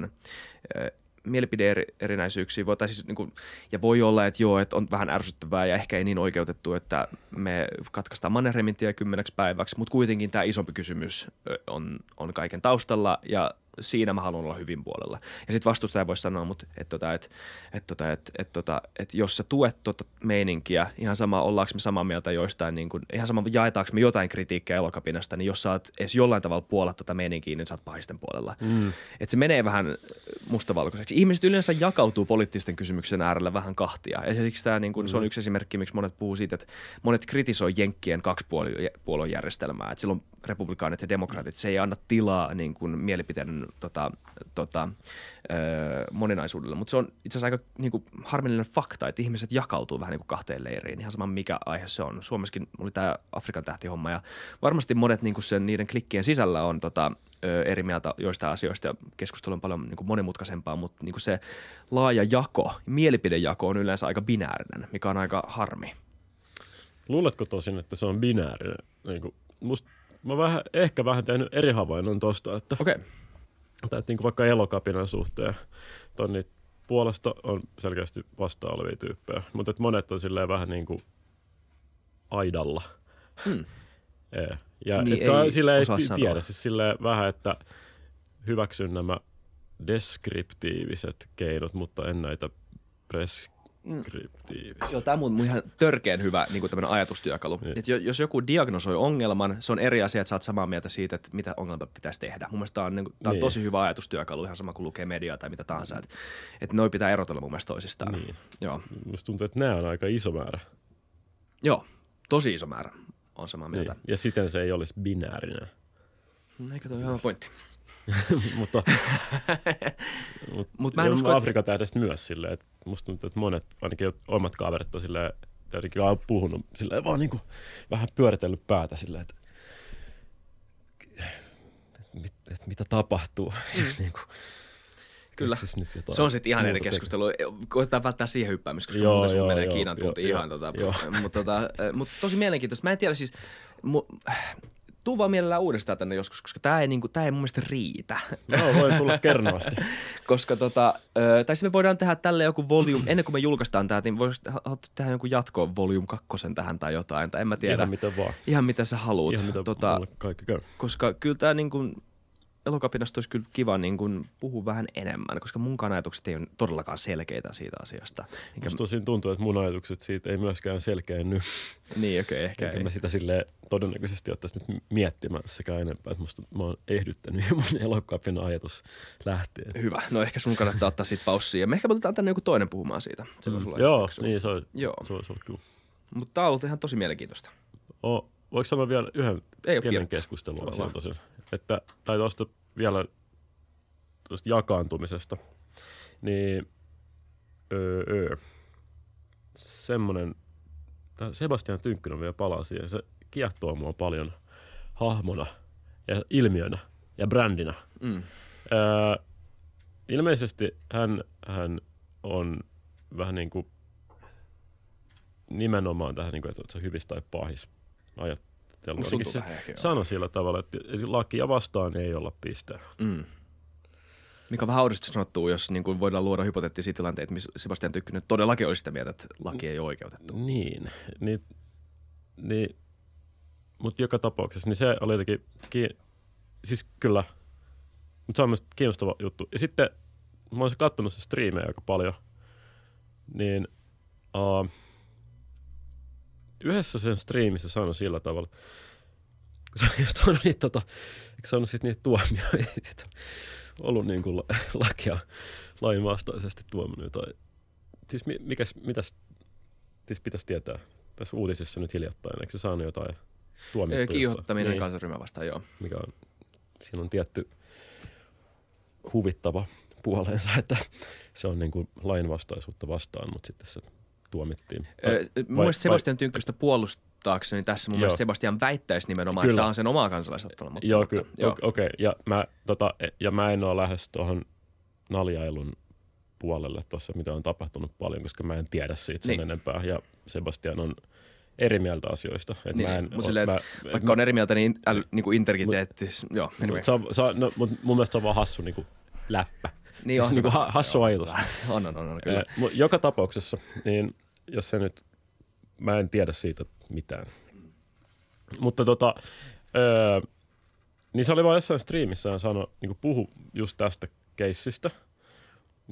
mielipide-erinäisyyksiä, voi, siis, niinku, ja voi olla, että joo, että on vähän ärsyttävää ja ehkä ei niin oikeutettu, että me katkaistaan Mannerheimin tie kymmeneksi päiväksi, mutta kuitenkin tämä isompi kysymys on, on kaiken taustalla ja siinä mä haluan olla hyvin puolella. Ja sitten vastustaja voisi sanoa, mutta että tota, et, et, tota, et, et, tota, et jos sä tuet tota meininkiä, ihan sama ollaanko me samaa mieltä joistain, niin kun, ihan sama jaetaanko me jotain kritiikkiä elokapinasta, niin jos sä oot edes jollain tavalla puolla tota meininkiä, niin sä oot pahisten puolella. Mm. Et se menee vähän mustavalkoiseksi. Ihmiset yleensä jakautuu poliittisten kysymyksen äärellä vähän kahtia. Ja siksi tää, niin kun, se on yksi esimerkki, miksi monet puhuu siitä, että monet kritisoi Jenkkien kaksipuoluejärjestelmää. Että silloin republikaanit ja demokraatit, se ei anna tilaa niin kuin mielipiteen tota, tota, öö, moninaisuudelle. Mutta se on itse asiassa aika niin kuin, harmillinen fakta, että ihmiset jakautuu vähän niin kuin kahteen leiriin, ihan sama mikä aihe se on. Suomessakin oli tämä Afrikan tähtihomma ja varmasti monet niin kuin sen, niiden klikkien sisällä on tota, ö, eri mieltä joista asioista ja keskustelu on paljon niin kuin monimutkaisempaa, mutta niin kuin se laaja jako, mielipidejako on yleensä aika binäärinen, mikä on aika harmi. Luuletko tosin, että se on binäärinen? Niin kuin, musta, mä vähän, ehkä vähän tehnyt eri havainnon tosta, että, okay. että niin kuin vaikka elokapinan suhteen, tonni puolesta on selkeästi vasta olevia tyyppejä, mutta että monet on silleen vähän niin kuin aidalla. Hmm. Ja Niin, ei sille ei osaa sanoa. tiedä, siis silleen vähän, että hyväksyn nämä deskriptiiviset keinot, mutta en näitä preskriptiivisiä. Joo, tämä on ihan törkeen hyvä niin tämmöinen ajatustyökalu. Niin. Et jo- jos joku diagnosoi ongelman, se on eri asia, että sä oot samaa mieltä siitä, että mitä ongelma pitäisi tehdä. Mun mielestä tämä on, niin, tää on Niin. tosi hyvä ajatustyökalu, ihan sama kuin lukee mediaa tai mitä tahansa. Että et noi pitää erotella mun mielestä toisistaan. Niin. Joo. Musta tuntuu, että nämä on aika iso määrä. Joo, tosi iso määrä on samaa mieltä. Niin. Ja siten se ei olisi binäärinen. Niin. Eikö toi hyvä pointti? mutta mut, Mut mä en usko, että- Afrikan tähdestä myös silleen, että musta tuntuu, että monet, ainakin omat kaverit on silleen, jotenkin on puhunut silleen, vaan niinku vähän pyöritellyt päätä silleen, että et, mit, et mitä tapahtuu. Mm. niinku, Kyllä. keksis Nyt Se on sitten ihan eri keskustelu. Koitetaan välttää siihen hyppäämistä, koska Joo, muuta sun joo, menee joo, Kiinan tunti joo, ihan. joo, Tota, joo. mutta, tota, äh, mutta tosi mielenkiintoista. Mä en tiedä siis, mu, tuu vaan mielellään uudestaan tänne joskus, koska tämä ei, niinku, tää ei mun mielestä riitä. Joo, voi tulla kernaasti. koska tota, ö, tai sitten me voidaan tehdä tälle joku volume, ennen kuin me julkaistaan tämä, niin voisi tehdä jonkun jatko volume kakkosen tähän tai jotain, tai en mä tiedä. Ihan mitä vaan. Ihan mitä sä haluut. Ihan mitä tota, kaikki käy. koska kyllä tämä niin kuin, elokapinasta olisi kyllä kiva niin kuin, puhua vähän enemmän, koska mun ajatukset ei ole todellakaan selkeitä siitä asiasta. Enkä, Musta tosin tuntuu, että mun ajatukset siitä ei myöskään selkeänny. niin, okei, okay, ehkä Enkä ei. mä sitä sille todennäköisesti ottaisi nyt miettimään sekä enempää. Että musta mä oon ehdyttänyt jo mun elokapin ajatus lähtien. Hyvä. No ehkä sun kannattaa ottaa siitä paussia. Ja me ehkä otetaan tänne joku toinen puhumaan siitä. Se Mm. Joo, niin se on, Joo. se on, se on kyllä. Mutta tämä on ollut ihan tosi mielenkiintoista. O, voiko sanoa vielä yhden Ei pienen keskustelun asian? Että, tai tuosta vielä tuosta jakaantumisesta. Niin öö, öö, semmoinen, Sebastian Tynkkynen vielä palaa siihen. Se kiehtoo mua paljon hahmona ja ilmiönä ja brändinä. Mm. Öö, ilmeisesti hän, hän on vähän niin kuin nimenomaan tähän, niin kuin, että se hyvissä tai pahis Ainakin tuntuu se sano sillä tavalla, että lakia vastaan ei olla piste. Mm. Mikä on vähän oudosti sanottu, jos niin kuin voidaan luoda hypoteettisia tilanteita, missä Sebastian Tykkynen todellakin olisi sitä mieltä, että laki ei ole oikeutettu. Niin, niin, niin mutta joka tapauksessa, niin se oli jotenkin, ki- siis kyllä, mutta se on myös kiinnostava juttu. Ja sitten mä oon katsonut se striimejä aika paljon, niin uh, yhdessä sen striimissä sanoi sillä tavalla, kun se on just ollut niitä, tota, eikö saanut sit niitä tuomioita, ollut niin kuin lakia lainvastaisesti tuominut tai siis mi- mikäs, mitäs siis pitäisi tietää tässä uutisissa nyt hiljattain, eikö se saanut jotain tuomittua? Ö, jostain? Kiihottaminen niin, kansanryhmä vastaan, joo. mikä on, siinä on tietty huvittava puolensa, että se on niin kuin lainvastaisuutta vastaan, mutta sitten se tuomittiin. Ö, Tai- mun vai- Sebastian Tynkkystä puolustaakseni tässä mun Joo. mielestä Sebastian väittäisi nimenomaan, Kyllä. että tämä on sen omaa kansalaisottelua. Mutta, Joo, mutta, kyllä. Joo. Okei, okay. ja, mä, tota, ja mä en ole lähes tuohon naljailun puolelle tuossa, mitä on tapahtunut paljon, koska mä en tiedä siitä sen Niin. enempää. Ja Sebastian on eri mieltä asioista. Et Niin, mä en, niin. Mut silleen, mä, et Vaikka on eri mieltä, niin, äly, niin kuin intergiteettis, joo, anyway. Mut se on, no, mut mun mielestä se on vaan hassu niin kuin läppä. Niin siis on ha- hassu ajatus. On, on, on, on kyllä. Eh, joka tapauksessa, niin jos se nyt, mä en tiedä siitä mitään. Mutta tota, öö, niin se oli vaan jossain striimissä hän sanoi, niin puhu just tästä keissistä.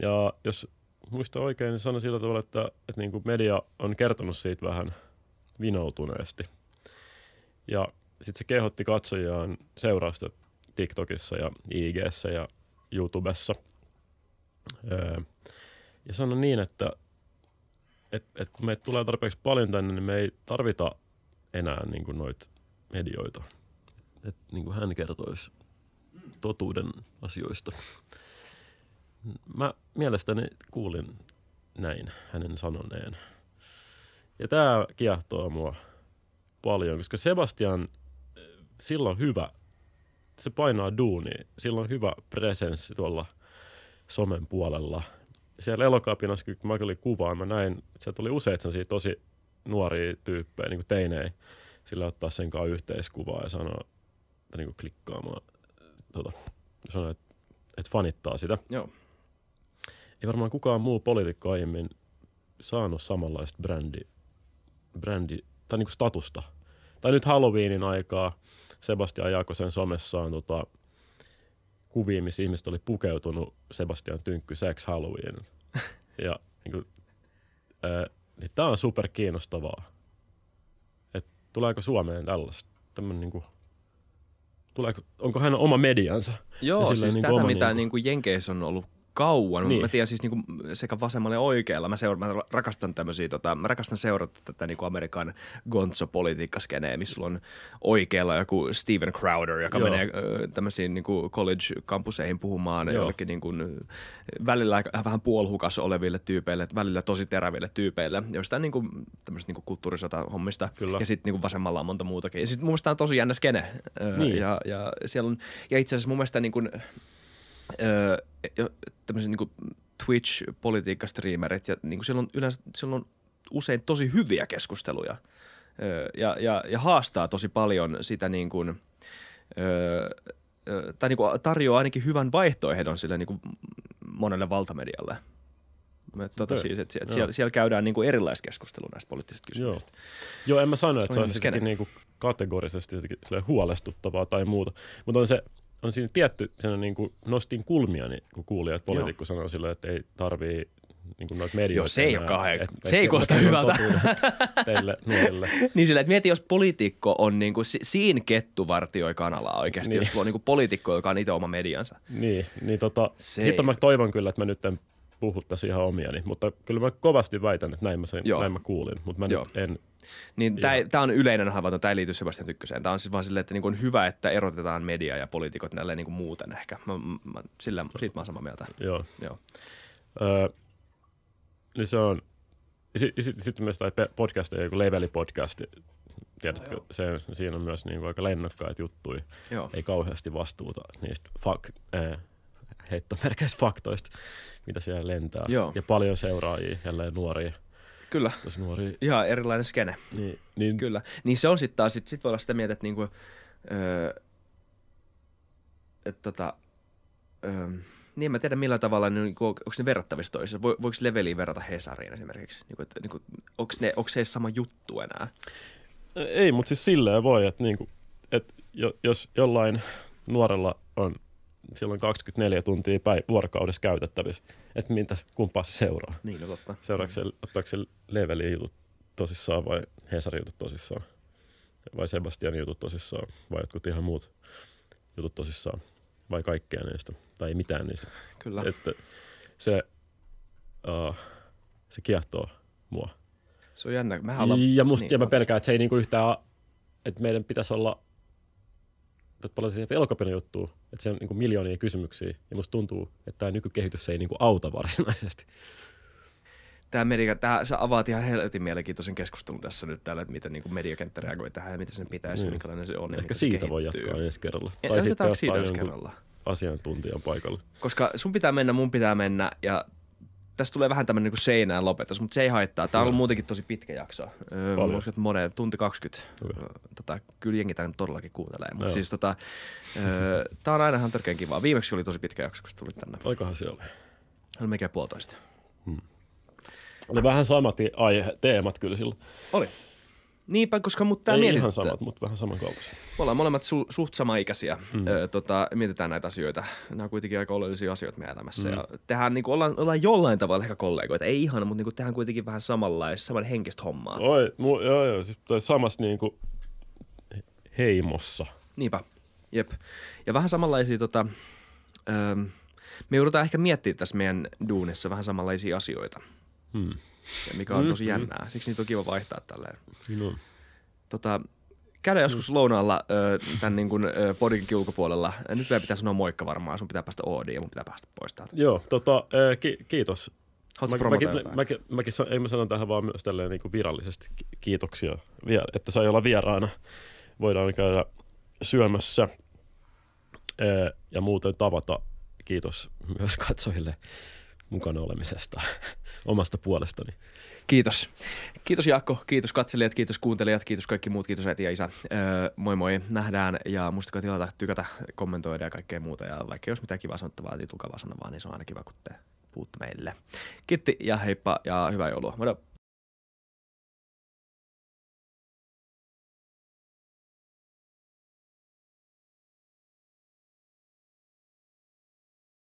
Ja jos muista oikein, niin sanoi sillä tavalla, että, että niin media on kertonut siitä vähän vinoutuneesti. Ja sitten se kehotti katsojiaan seurausta TikTokissa ja IGssä ja YouTubessa. Öö, ja sanoi niin, että et, et kun meitä tulee tarpeeksi paljon tänne, niin me ei tarvita enää niin kuin noita medioita. Et niin kuin hän kertoisi totuuden asioista. Mä mielestäni kuulin näin hänen sanoneen. Ja tämä kiehtoo mua paljon, koska Sebastian, sillä on hyvä, se painaa duuni, sillä on hyvä presenssi tuolla somen puolella. Siellä elokapinassa, kun mä olin kuvaa, mä näin, että sieltä oli useita tosi nuoria tyyppejä, niin kuin teinei, sillä ottaa sen kanssa yhteiskuvaa ja sanoo, että niin kuin klikkaamaan, tota, sanoo, että, että fanittaa sitä. Joo. Ei varmaan kukaan muu poliitikko aiemmin saanut samanlaista brändi, brändi tai niin kuin statusta. Tai nyt Halloweenin aikaa Sebastian Jaakosen somessaan tota, kuvia, missä ihmiset oli pukeutunut Sebastian Tynkky Sex Halloween. ja niin kuin, ää, niin tämä on super kiinnostavaa. Et tuleeko Suomeen tällaista? Tämmönen niin kuin, tuleeko, onko hän oma mediansa? Joo, siis niin tätä mitä niin kuin... Niin kuin Jenkeissä on ollut kauan. Niin. Mä tiedän siis niinku sekä vasemmalla ja oikealla. Mä, seura- mä rakastan tämmöisiä, tota, mä rakastan seurata tätä niinku Amerikan gonzo-politiikkaskeneä, missä sulla on oikealla joku Steven Crowder, joka Joo. menee äh, tämmöisiin niinku college-kampuseihin puhumaan Joo. jollekin niinku, välillä vähän puolhukas oleville tyypeille, välillä tosi teräville tyypeille, joistain niinku, tämmöisistä niinku kulttuurisota-hommista. Kyllä. Ja sitten niinku vasemmalla on monta muutakin. Ja sitten mun mielestä on tosi jännä skene. Äh, niin. ja, ja, siellä on, ja itse asiassa mun mielestä niinku, öö, tämmöiset niin Twitch-politiikkastriimerit, ja niin kuin siellä, on yleensä, siellä on usein tosi hyviä keskusteluja ja, ja, ja haastaa tosi paljon sitä niin kuin, tai niin kuin tarjoaa ainakin hyvän vaihtoehdon sille niin kuin monelle valtamedialle. Tuota siis, että, että siellä, siellä käydään niin kuin erilaista keskustelua näistä poliittisista kysymyksistä. Joo. Joo, en mä sano, että se on, se on niin kuin kategorisesti huolestuttavaa tai muuta, mutta on se – on siinä tietty, sen niin kuin nostin kulmia, niin kun kuulijat poliitikko sanoo sille, että ei tarvii niin kuin noita medioita. Joo, se ei ole kauhean, et, se ei koosta hyvältä. Teille nuorille. niin sillä, että mieti, jos poliitikko on niin kuin, siinä kettuvartioi kanalaa oikeasti, niin. jos sulla on niin kuin poliitikko, joka on itse oma mediansa. Niin, niin tota, hitto mä toivon kyllä, että mä nyt en puhuttaisi ihan omiani, mutta kyllä mä kovasti väitän, että näin mä, sen, näin mä kuulin, mutta mä Joo. nyt en niin tämä on yleinen havainto, tämä ei liity Sebastian Tykköseen. Tämä on siis vaan silleen, että niin on hyvä, että erotetaan media ja poliitikot näille niin kuin muuten ehkä. Mä, mä, sillä, siitä mä oon samaa mieltä. Joo. Joo. Öö, niin se on, sitten sit, sit myös tämä podcast, joku Leveli-podcast, tiedätkö, se, siinä on myös niin kuin aika lennokkaita juttuja. Joo. Ei kauheasti vastuuta niistä fak, äh, heittomerkeistä faktoista, mitä siellä lentää. Joo. Ja paljon seuraajia, jälleen nuoria – Kyllä. Jos nuori... Ihan erilainen skene. Niin, niin... Kyllä. Niin se on sitten taas, sit, sit voi olla sitä mieltä, että niinku, öö, et tota, öö, niin mä tiedän millä tavalla, niin, onko ne verrattavissa toisiinsa. Vo, voiko leveliin verrata Hesariin esimerkiksi? Niin, että, niin, onko, ne, onko se sama juttu enää? Ei, mutta siis silleen voi, että, niin kuin, että jos jollain nuorella on silloin 24 tuntia päin, vuorokaudessa käytettävissä, että mitä kumpaa se seuraa. Niin, no totta. Seuraako se, ottaako se Levelin jutut tosissaan vai Hesarin jutut tosissaan? Vai Sebastianin jutut tosissaan? Vai jotkut ihan muut jutut tosissaan? Vai kaikkea niistä? Tai ei mitään niistä? Kyllä. Että se, uh, se kiehtoo mua. Se on jännä. Mehän ollaan... Ja, musta, niin, ja mä pelkään, että se ei niinku yhtään, että meidän pitäisi olla paljon siihen elokapina juttuun, että se on niin kuin miljoonia kysymyksiä, ja musta tuntuu, että tämä nykykehitys ei niin kuin auta varsinaisesti. Tämä, media, tämä sä avaat ihan helvetin mielenkiintoisen keskustelun tässä nyt täällä, että miten niin kuin mediakenttä reagoi tähän ja miten sen pitäisi niin. minkälainen se on. Ehkä siitä kehittyy. voi jatkaa ensi kerralla. Ja, tai sitten siitä ensi kerralla. asiantuntijan paikalla. Koska sun pitää mennä, mun pitää mennä ja tässä tulee vähän tämmöinen niin seinään lopetus, mutta se ei haittaa. Tämä on ollut muutenkin tosi pitkä jakso. Paljon. Mä uskon, että monen, tunti 20. Okay. Tota, kyllä jengi tämän todellakin kuuntelee. Mutta siis tota, tämä on aina ihan törkeän kivaa. Viimeksi oli tosi pitkä jakso, kun tulit tänne. Oikohan se oli? Oli mikä puolitoista. Hmm. Oli vähän samat aihe, teemat kyllä silloin. Oli. Niinpä, koska mut tää Ei mietittää. ihan samat, mutta vähän samankaltaisia. Me ollaan molemmat su- suht samaikäisiä. Mm. Ö, tota, mietitään näitä asioita. Nämä on kuitenkin aika oleellisia asioita meidän elämässä. Mm. Ja tehdään, niin kuin, ollaan, ollaan jollain tavalla ehkä kollegoita. Ei ihan, mutta niin kuin, tehdään kuitenkin vähän samanlaista, saman henkistä hommaa. Oi, mu- joo, joo. Siis, samassa niin kuin heimossa. Niinpä, jep. Ja vähän samanlaisia tota, ö, me joudutaan ehkä miettimään tässä meidän duunissa vähän samanlaisia asioita. Hmm ja mikä on mm, tosi mm. jännää. Siksi niitä on kiva vaihtaa tälleen. Niin Tota, käydään joskus lounaalla ö, tämän niin kuin, ö, podinkin ulkopuolella. Nyt meidän pitää sanoa moikka varmaan. Sun pitää päästä Oodiin ja mun pitää päästä pois täältä. Joo, tota, ki- kiitos. Haluatko mäkin, mäkin, mäkin, sa- ei mä sanon tähän vaan myös tälleen niin kuin virallisesti ki- kiitoksia, että sai olla vieraana. Voidaan käydä syömässä ja muuten tavata. Kiitos myös katsojille mukana olemisesta omasta puolestani. Kiitos. Kiitos Jaakko, kiitos katselijat, kiitos kuuntelijat, kiitos kaikki muut, kiitos äiti ja isä. Öö, moi moi, nähdään ja muistakaa tilata, tykätä, kommentoida ja kaikkea muuta. Ja vaikka jos mitään kivaa sanottavaa, niin tulkaa vaan sanomaan, niin se on aina kiva, kun te puhutte meille. Kiitti ja heippa ja hyvää joulua. Moro!